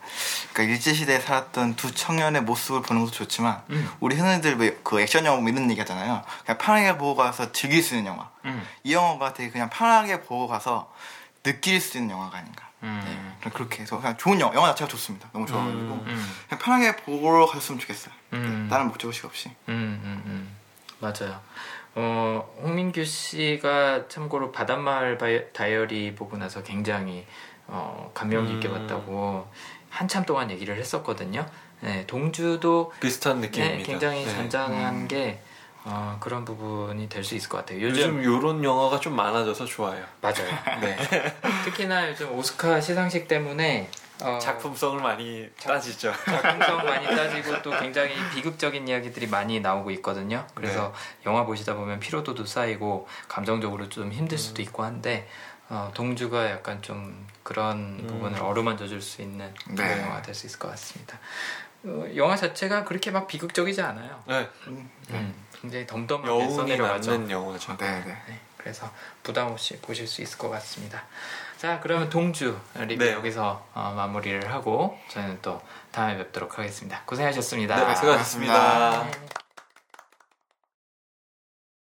그러니까 일제 시대에 살았던 두 청년의 모습을 보는 것도 좋지만, 음. 우리 흔히들 왜그 액션 영화 보면 이런 얘기하잖아요. 그냥 편하게 보고 가서 즐길 수 있는 영화. 음. 이 영화가 되게 그냥 편하게 보고 가서 느낄 수 있는 영화가 아닌가. 음. 네, 그렇게 해서 그냥 좋은 영화, 영화 자체가 좋습니다. 너무 좋아가지고 음. 그냥 편하게 보러 갔으면 좋겠어요. 음. 네, 다른 목적의식 없이. 음, 음, 음. 맞아요. 어, 홍민규 씨가 참고로 바닷마을 다이어리 보고 나서 굉장히 어, 감명 깊게 음. 봤다고 한참 동안 얘기를 했었거든요. 네, 동주도 비슷한 네, 느낌입니다. 굉장히 네. 잔잔한 음. 게 어, 그런 부분이 될 수 있을 것 같아요. 요즘, 요즘 요런 영화가 좀 많아져서 좋아요. 맞아요. 네. 특히나 요즘 오스카 시상식 때문에 어, 작품성을 많이 따지죠. 작품성 많이 따지고 또 굉장히 비극적인 이야기들이 많이 나오고 있거든요. 그래서 영화 보시다 보면 피로도도 쌓이고 감정적으로 좀 힘들 수도 있고 한데 어, 동주가 약간 좀 그런 부분을 어루만져 줄 수 있는 네. 영화가 될 수 있을 것 같습니다. 어, 영화 자체가 그렇게 막 비극적이지 않아요. 네. 음, 굉장히 덤덤하게 여운이 써내려가죠. 남는 영화죠. 네, 네. 네, 그래서 부담 없이 보실 수 있을 것 같습니다. 자, 그러면 동주 리뷰 네. 여기서 어, 마무리를 하고 저희는 또 다음에 뵙도록 하겠습니다. 고생하셨습니다. 네, 수고하셨습니다. 고맙습니다. 네.